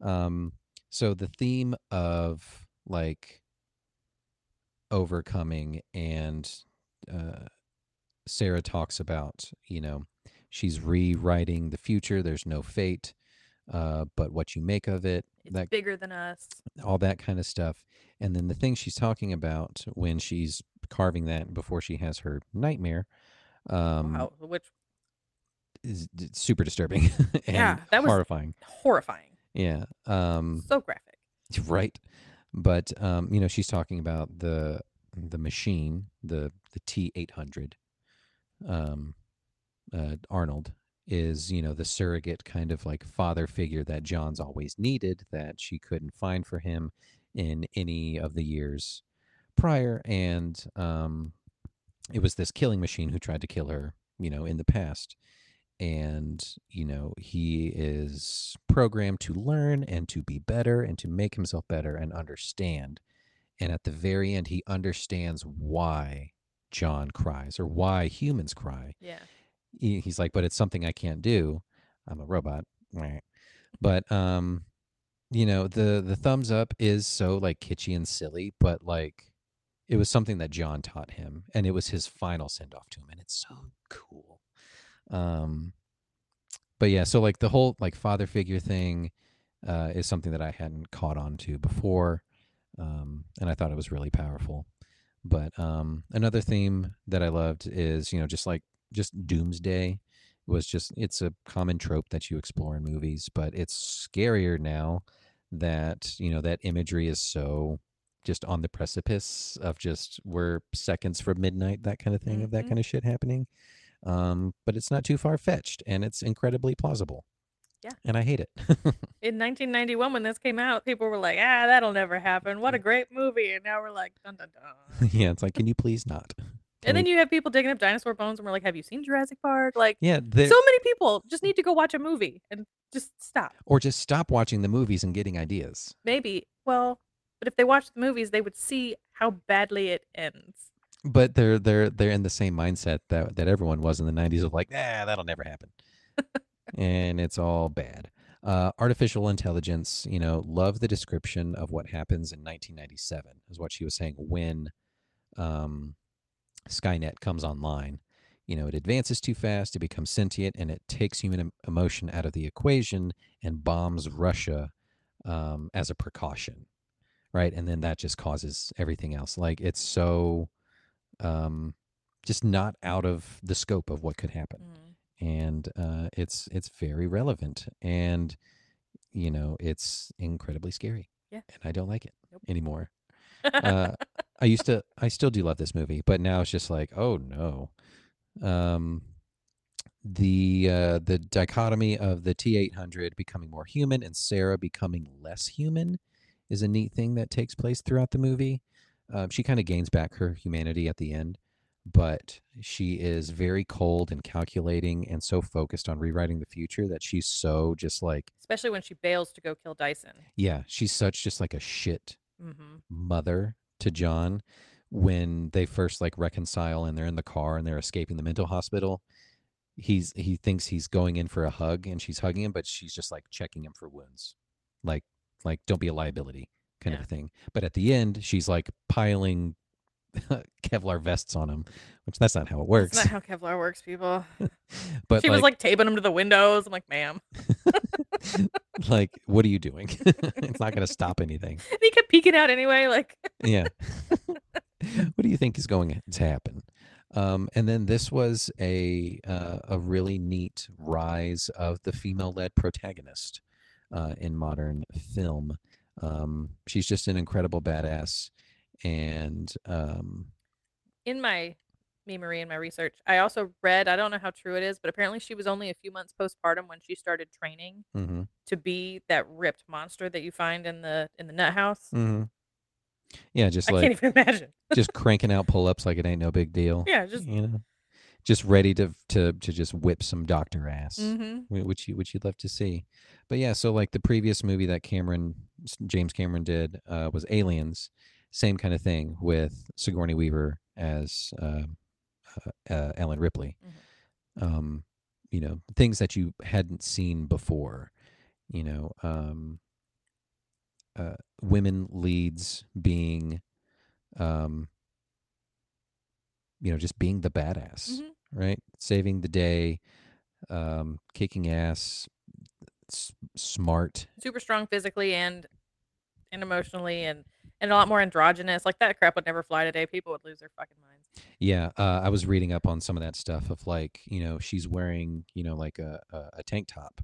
Um so the theme of like overcoming and uh Sarah talks about, you know, she's rewriting the future. There's no fate, uh, but what you make of it, It's that bigger than us. all that kind of stuff. And then the thing she's talking about when she's carving that before she has her nightmare, um, Wow, which is super disturbing *laughs* and Yeah, that was- horrifying. horrifying. Yeah. Um, So graphic. right. But um, you know, she's talking about the the machine, the the T eight hundred. Um, uh, Arnold is you know the surrogate kind of like father figure that John's always needed that she couldn't find for him in any of the years prior, and um, it was this killing machine who tried to kill her you know, in the past. And, you know, he is programmed to learn and to be better and to make himself better and understand. And at the very end, he understands why John cries or why humans cry. Yeah. He, he's like, but it's something I can't do. I'm a robot. right But, um, you know, the the thumbs up is so like kitschy and silly, but like it was something that John taught him, and it was his final send off to him, and it's so cool. Um, but yeah, so like the whole like father figure thing uh, is something that I hadn't caught on to before, um, and I thought it was really powerful. But um, another theme that I loved is you know just like just doomsday was just it's a common trope that you explore in movies, but it's scarier now that you know that imagery is so just on the precipice of just we're seconds from midnight, that kind of thing, of that Mhm. kind of shit happening. Um, but it's not too far fetched, and it's incredibly plausible. Yeah. and I hate it. *laughs* In 1991, when this came out, people were like, "Ah, that'll never happen. What a great movie!" And now we're like, "Dun dun dun." *laughs* yeah, it's like, can you please not? *laughs* And then you have people digging up dinosaur bones, and we're like, "Have you seen Jurassic Park?" Like, yeah, so many people just need to go watch a movie and just stop. or just stop watching the movies and getting ideas. Maybe. Well, but if they watched the movies, they would see how badly it ends. But they're they're they're in the same mindset that that everyone was in the '90s of like, ah, that'll never happen, and it's all bad. Uh, artificial intelligence, you know, love the description of what happens in 1997 is what she was saying when um, Skynet comes online. You know, it advances too fast, it becomes sentient, and it takes human emotion out of the equation and bombs Russia um, as a precaution, right? And then that just causes everything else. Like it's so um, just not out of the scope of what could happen Mm. and uh, it's it's very relevant and you know it's incredibly scary Yeah. and i don't like it Nope. anymore uh, *laughs* i used to i still do love this movie but now it's just like oh no um the uh the dichotomy of the t800 becoming more human and sarah becoming less human is a neat thing that takes place throughout the movie um, she kind of gains back her humanity at the end but she is very cold and calculating and so focused on rewriting the future that she's so just like Especially when she bails to go kill Dyson. yeah she's such just like a shit hmm mother to john when they first like reconcile and they're in the car and they're escaping the mental hospital. He's he thinks he's going in for a hug and she's hugging him but she's just like checking him for wounds. Like like don't be a liability kind of Yeah. a thing but at the end she's like piling *laughs* kevlar vests on him which that's not how it works That's not how Kevlar works, people. *laughs* but she was like taping them to the windows. I'm like, ma'am. *laughs* like what are you doing it's not going to stop anything And he kept peeking out anyway. Like, yeah what do you think is going to happen um, and then this was a uh, a really neat rise of the female-led protagonist uh, in modern film um, she's just an incredible badass and um, in my memory and my research, I also read, I don't know how true it is, but apparently she was only a few months postpartum when she started training mhm, to be that ripped monster that you find in the in the nut house. mhm. yeah just I like can't even *laughs* imagine. just cranking out pull-ups like it ain't no big deal Yeah, just you know just ready to to to just whip some doctor ass hmm which you which you'd love to see. But yeah, so like the previous movie that Cameron James Cameron did uh, was Aliens, same kind of thing with Sigourney Weaver as uh, uh, uh, Ellen Ripley. Um, you know, things that you hadn't seen before. You know, um, uh, women leads being, um, you know, just being the badass Mhm. Right? Saving the day, um, kicking ass, s- smart. super strong physically and and emotionally and and a lot more androgynous. Like that crap would never fly today. People would lose their fucking minds. Yeah, uh, I was reading up on some of that stuff of like, you know, she's wearing, you know, like a, a, a tank top,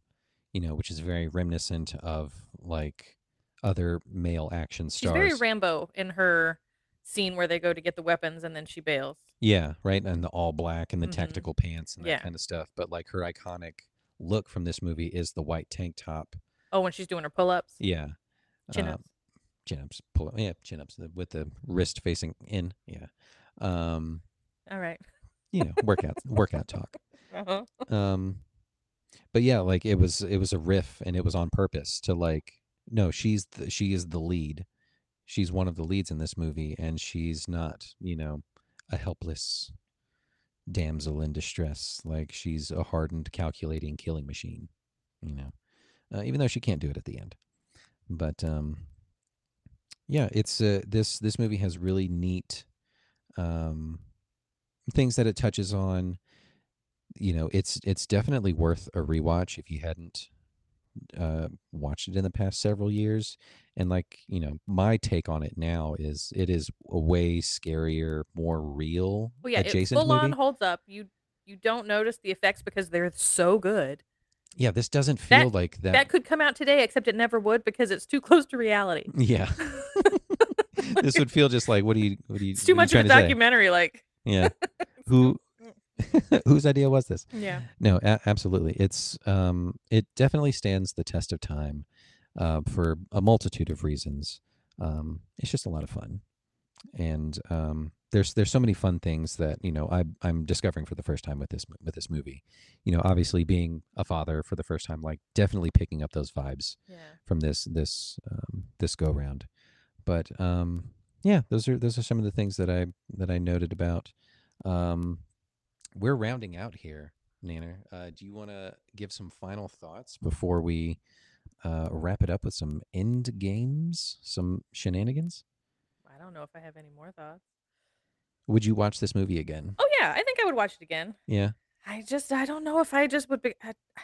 you know, which is very reminiscent of like other male action stars. She's very Rambo in her scene where they go to get the weapons and then she bails. yeah, right, and the all black and the Mhm. tactical pants and that Yeah. kind of stuff. But like her iconic look from this movie is the white tank top. Oh, when she's doing her pull ups, Yeah, chin uh, ups. chin ups, pull up, yeah, chin ups with the wrist facing in. Yeah. Um, All right. you know, workout workout talk. *laughs* Uh-huh. Um, but yeah, like it was it was a riff, and it was on purpose to like, no, she's the, she is the lead. She's one of the leads in this movie, and she's not, you know, a helpless damsel in distress. Like she's a hardened, calculating killing machine. You know, uh, even though she can't do it at the end. But um, yeah, it's uh, this this movie has really neat um, things that it touches on. You know, it's it's definitely worth a rewatch if you hadn't uh, watched it in the past several years. And like you know, my take on it now is it is a way scarier, more real Well, yeah, it adjacent full on holds up. You you don't notice the effects because they're so good. Yeah, this doesn't feel That- like that. That could come out today, except it never would because it's too close to reality. *laughs* yeah, *laughs* this would feel just like what do you what do you It's too what are you much of a to say? documentary. Like, Yeah, *laughs* who *laughs* whose idea was this? yeah, No, a- absolutely. It's um, it definitely stands the test of time uh, for a multitude of reasons. Um, it's just a lot of fun, and um, there's there's so many fun things that you know I I'm discovering for the first time with this with this movie. You know, obviously being a father for the first time, like definitely picking up those vibes yeah. from this this um, this go round. But um, yeah, those are those are some of the things that I that I noted about. Um, we're rounding out here, Nanner. Uh, do you want to give some final thoughts before we uh, wrap it up with some end games, some shenanigans? I don't know if I have any more thoughts. Would you watch this movie again? Oh yeah, I think I would watch it again. Yeah. I just I don't know if I just would be. I, *sighs*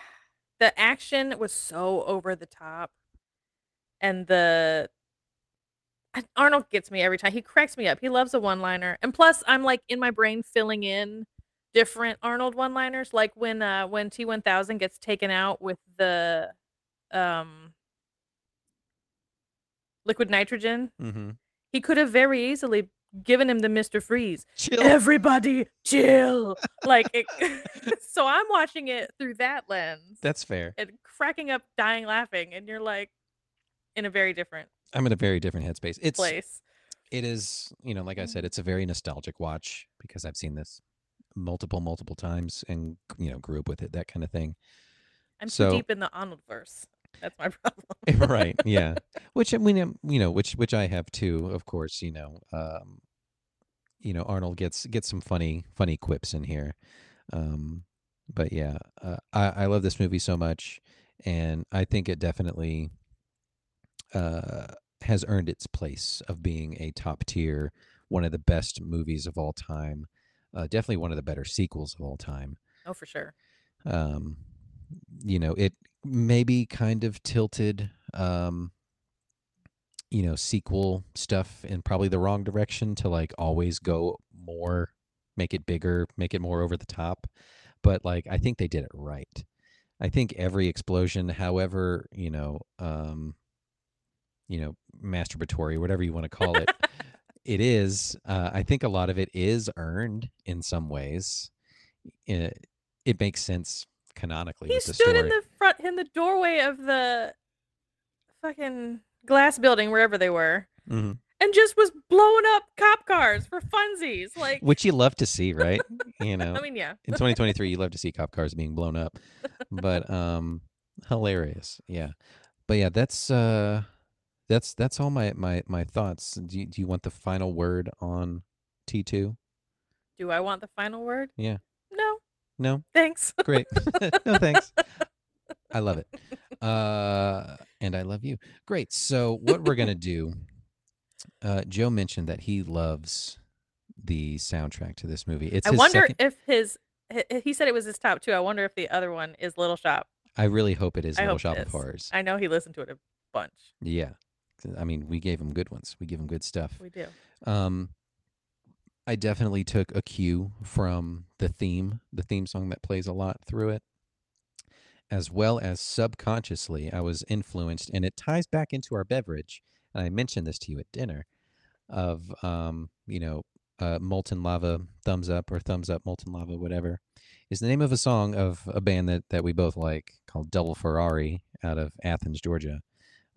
the action was so over the top, and the Arnold gets me every time. He cracks me up. He loves a one-liner, and plus I'm like in my brain filling in different Arnold one-liners, like when uh when T1000 gets taken out with the um liquid nitrogen. Mm-hmm. He could have very easily given him the Mister Freeze. Chill. Everybody chill. *laughs* like it, *laughs* so I'm watching it through that lens That's fair. and cracking up, dying laughing, and you're like in a very different I'm in a very different headspace. It's place. it is you know like i said it's a very nostalgic watch because i've seen this multiple multiple times and you know grew up with it that kind of thing I'm so- too deep in the Arnold verse. That's my *laughs* problem. *laughs* right yeah which i mean um, you know which which i have too of course you know um you know arnold gets gets some funny funny quips in here um but yeah uh, i i love this movie so much and i think it definitely uh has earned its place of being a top tier one of the best movies of all time uh, definitely one of the better sequels of all time Oh, for sure. um you know it maybe kind of tilted um you know sequel stuff in probably the wrong direction to like always go more make it bigger make it more over the top but like i think they did it right i think every explosion however you know um you know masturbatory whatever you want to call it *laughs* *laughs* it is uh, i think a lot of it is earned in some ways it, it makes sense canonically He with the stood story in the front in the doorway of the fucking glass building wherever they were, Mhm. and just was blowing up cop cars for funsies. Like, which you love to see right you *laughs* know I mean, yeah. in 2023 you love to see cop cars being blown up but um hilarious yeah but yeah that's uh that's that's all my my my thoughts do you, do you want the final word on t2 Do I want the final word? Yeah. No, no thanks. great *laughs* no thanks *laughs* i love it uh and i love you great so what we're gonna do uh joe mentioned that he loves the soundtrack to this movie it's I wonder second- if his he- said it was his top two. I wonder if the other one is Little Shop. i really hope it is I little shop it of horrors I know he listened to it a bunch. Yeah. I mean, we gave them good ones. We give them good stuff. We do. Um, I definitely took a cue from the theme, the theme song that plays a lot through it, as well as subconsciously, I was influenced, and it ties back into our beverage. And I mentioned this to you at dinner of, um, you know, uh, Molten Lava, Thumbs Up, or Thumbs Up, Molten Lava, whatever, is the name of a song of a band that, that we both like called Double Ferrari out of Athens, Georgia.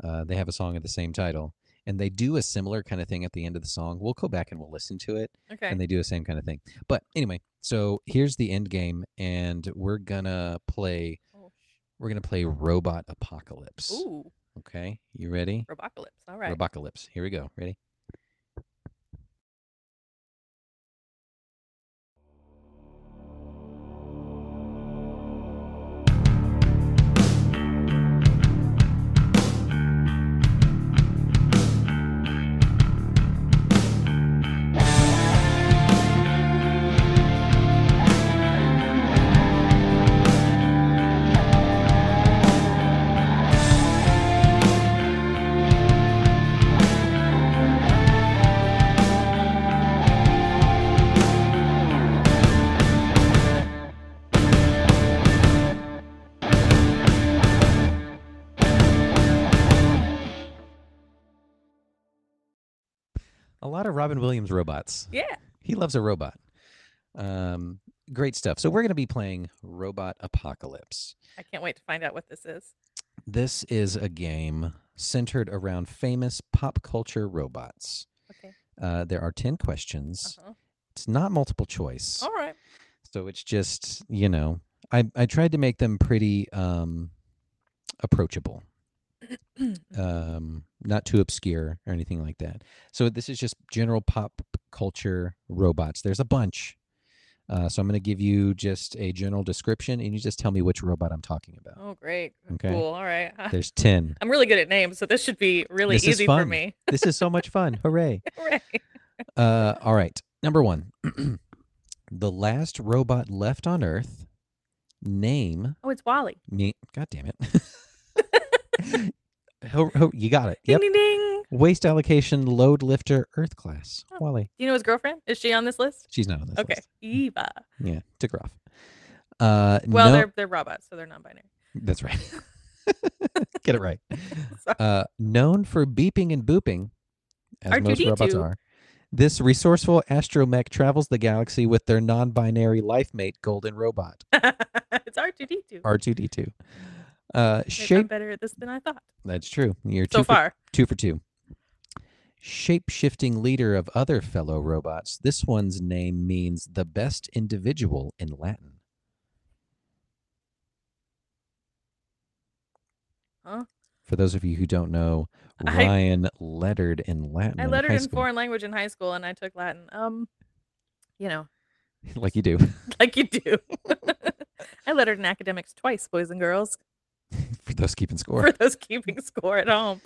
Uh, they have a song of the same title. and they do a similar kind of thing at the end of the song. We'll go back and we'll listen to it, Okay. and they do the same kind of thing. But anyway, so here's the end game, and we're gonna play. Oh, We're gonna play Robot Apocalypse. Ooh, Okay, you ready? Robocalypse. All right. Robocalypse. Here we go. Ready? Lot of Robin Williams robots. yeah. He loves a robot. Um, great stuff. So we're going to be playing Robot Apocalypse. I can't wait to find out what this is. This is a game centered around famous pop culture robots. Okay. Uh, there are 10 questions. Uh-huh. It's not multiple choice. All right. So it's just, you know, I, I tried to make them pretty um, approachable, *clears throat* um, not too obscure or anything like that. So this is just general pop culture robots. There's a bunch. Uh, so I'm going to give you just a general description and you just tell me which robot I'm talking about. Oh, great. Okay. Cool. All right. *laughs* There's 10. I'm really good at names, so this should be really This easy for me. *laughs* This is so much fun. Hooray. *laughs* Hooray. Uh, all right. Number one. *clears throat* the last robot left on Earth. Name Oh, it's WALL-E. me. God damn it. Ho- ho- you got it. Ding Yep. ding ding. Waste allocation load lifter Earth class. Oh. WALL-E. Do you know his girlfriend? Is she on this list? She's not on this Okay. list. Okay. Eva. Yeah, took her off. Uh, Well, no- they're they're robots, so they're non-binary. That's right. *laughs* Get it right. *laughs* Uh, known for beeping and booping, as most robots R2D2. are, this resourceful astromech travels the galaxy with their non-binary life mate, Golden Robot *laughs* it's R2D2. R2D2. Uh, Maybe I'm better at this than I thought. That's true. You're So two for, far. two for two. Shape-shifting leader of other fellow robots. This one's name means the best individual in Latin. Huh? For those of you who don't know, I- Ryan lettered in Latin. I in lettered in school, foreign language in high school, and I took Latin. Um, you know, *laughs* like you do. *laughs* like you do. *laughs* I lettered in academics twice, boys and girls, *laughs* For those keeping score. for those keeping score at home.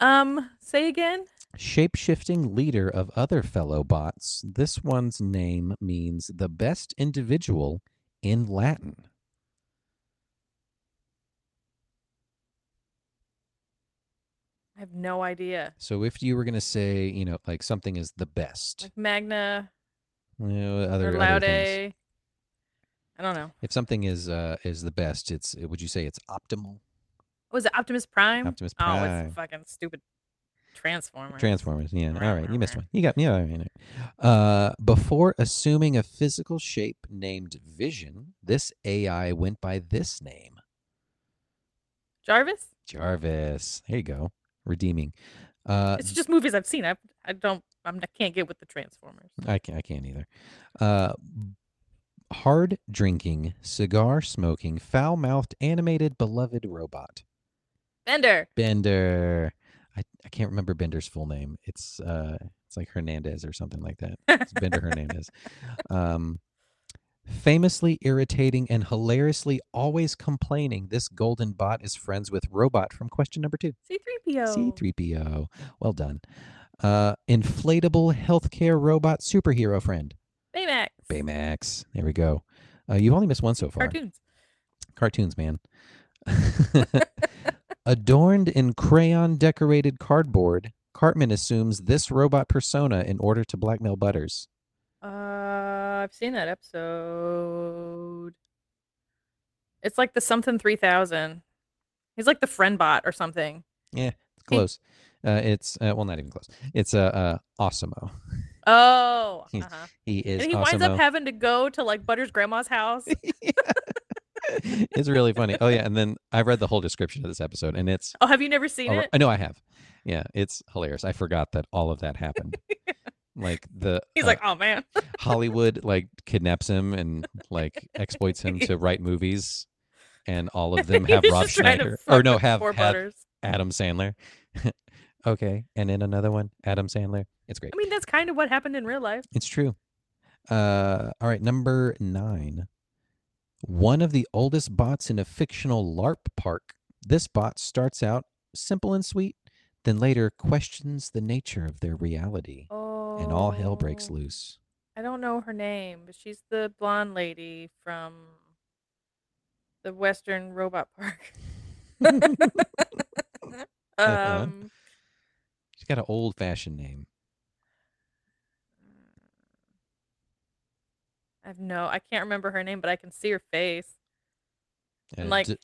Um, say again. Shape-shifting leader of other fellow bots. This one's name means the best individual in Latin. I have no idea. So if you were going to say, you know, like something is the best, Like Magna you know, or other, other things. Laude. I don't know. If something is uh is the best, it's would you say it's optimal? Was it Optimus Prime? Optimus Prime Oh, Prime. it's fucking stupid Transformers. Transformers, yeah. All right, you missed one. You got yeah. all right, all right. Uh, before assuming a physical shape named Vision, this AI went by this name, Jarvis. Jarvis. There you go, redeeming. Uh, It's just movies I've seen. I I don't. I'm, I can't get with the Transformers. I can't, I can't either. Uh, hard drinking, cigar smoking, foul mouthed, animated, beloved robot. Bender. Bender. I, I can't remember Bender's full name. It's uh it's like Hernandez or something like that. It's Bender *laughs* Hernandez. Um famously irritating and hilariously always complaining, this golden bot is friends with robot from question number 2. C3PO. C3PO. Well done. Uh inflatable healthcare robot superhero friend. Baymax. Baymax. There we go. Uh, you've only missed one so far. Cartoons. Cartoons, man. *laughs* Adorned in crayon decorated cardboard, Cartman assumes this robot persona in order to blackmail Butters. Uh, I've seen that episode. It's like the something three thousand. He's like the friend bot or something. Yeah, it's close. Uh, it's uh, well, not even close. It's uh, uh AWESOM-O. *laughs* Oh, uh-huh. He is and he winds up having to go to like Butter's grandma's house. *laughs* it's really funny. Oh yeah, and then I read the whole description of this episode, and it's Oh, have you never seen it? I know I have. Yeah, it's hilarious. I forgot that all of that happened. *laughs* Like the He's uh, like, oh man. *laughs* Hollywood like kidnaps him and like exploits him to write movies, and all of them have Rob Schneider or no have, have Adam Sandler. Okay, and then another one, Adam Sandler. It's great. I mean, that's kind of what happened in real life. It's true. Uh, all right, number nine. One of the oldest bots in a fictional LARP park. This bot starts out simple and sweet, then later questions the nature of their reality, Oh. and all hell breaks loose. I don't know her name, but she's the blonde lady from the Western Robot Park. *laughs* Uh-huh. *laughs* um, She's got an old fashioned name. I have no, I can't remember her name, but I can see her face. And Uh, like D-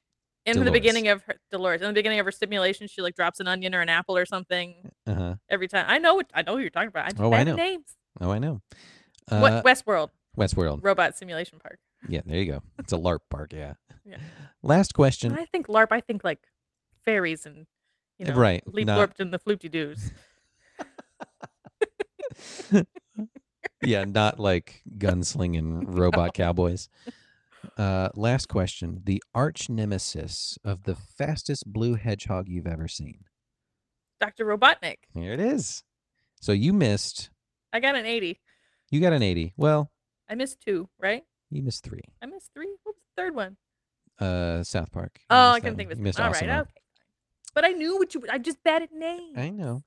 in the Dolores. beginning of her Dolores, in the beginning of her stimulation, she like drops an onion or an apple or something uh-huh. every time. I know, what, I know who you're talking about. I just Oh, I know. names. Oh, I know. Uh, what Westworld Westworld. Robot Simulation Park. Yeah, there you go. It's a LARP park. Yeah. *laughs* Yeah. Last When question. I think LARP, I think like fairies and you know, Right, leap not- lorped and the floopty doos. *laughs* yeah, not like gunslinging *laughs* robot cowboys. Uh, last question. The arch nemesis of the fastest blue hedgehog you've ever seen. Dr. Robotnik. Here it is. So you missed. I got an 80. You got an 80. Well, I missed two, right? you missed three. I missed three. What was the third one? Uh, South Park. You Oh, I couldn't think of You it. missed All right, okay. But I knew what you. I just bad at names. I know.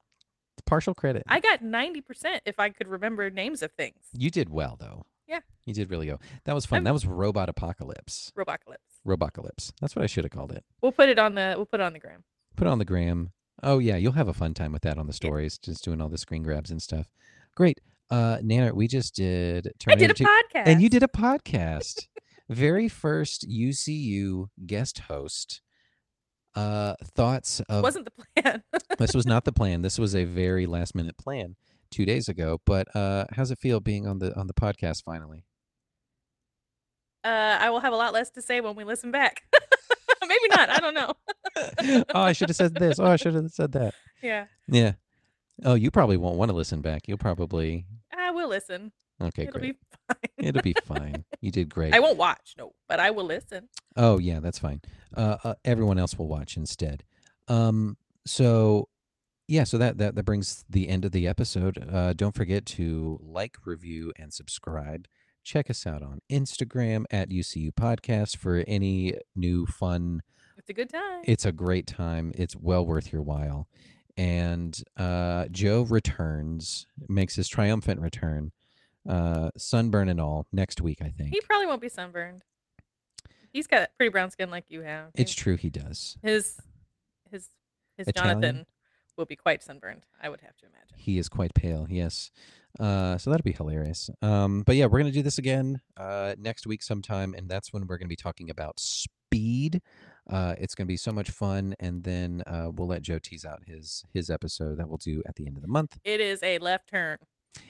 It's partial credit. I got 90% if I could remember names of things. You did well though. Yeah. You did really go. That was fun. I'm- that was Robot Apocalypse. Robocalypse. Robocalypse. That's what I should have called it. We'll put it on the. We'll put it on the gram. Put it on the gram. Oh yeah, you'll have a fun time with that on the stories, just doing all the screen grabs and stuff. Great. Uh Nana, we just did I did a 2 podcast. And you did a podcast. Very first UCU guest host. Uh thoughts of Wasn't the plan. *laughs* this was not the plan. This was a very last minute plan two days ago. But uh how's it feel being on the on the podcast finally? uh, I will have a lot less to say when we listen back. *laughs* Maybe not. I don't know. *laughs* oh, I should have said this. Oh, I should have said that. Yeah, Yeah. Oh, you probably won't want to listen back. You'll probably I will listen. Okay, It'll great. be *laughs* fine. It'll be fine. You did *laughs* great. I won't watch. No, but I will listen. Oh yeah, that's fine. Uh, uh, everyone else will watch instead. Um, so yeah, so that that that brings the end of the episode. Uh, don't forget to like, review, and subscribe. Check us out on Instagram at UCU Podcast for any new fun. It's a good time. It's a great time. It's well worth your while. And uh, Joe returns, makes his triumphant return, uh, sunburn and all, next week. I think he probably won't be sunburned. He's got pretty brown skin like you have. it's true. He does. His his his Italian? Jonathan will be quite sunburned. I would have to imagine. He is quite pale, yes. Uh, so that'll be hilarious. Um, but yeah, we're gonna do this again uh, next week sometime, and that's when we're gonna be talking about speed. Uh, it's gonna be so much fun, and then uh, we'll let Joe tease out his his episode that we'll do at the end of the month. It is a left turn.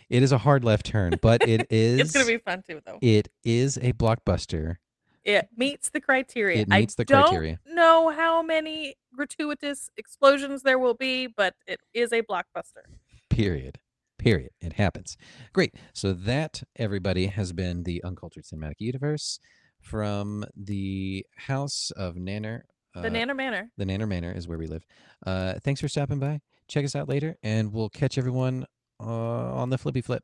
It is a hard left turn, but it is *laughs* It's gonna be fun too, though. it is a blockbuster. It meets the criteria. It meets I the don't criteria. know how many gratuitous explosions there will be, but it is a blockbuster. Period. Period. It happens. Great. So that everybody has been the uncultured cinematic universe from the house of Nanner. The uh, Nanner Manor. The Nanner Manor is where we live. Uh, thanks for stopping by. Check us out later, and we'll catch everyone uh, on the flippy flip.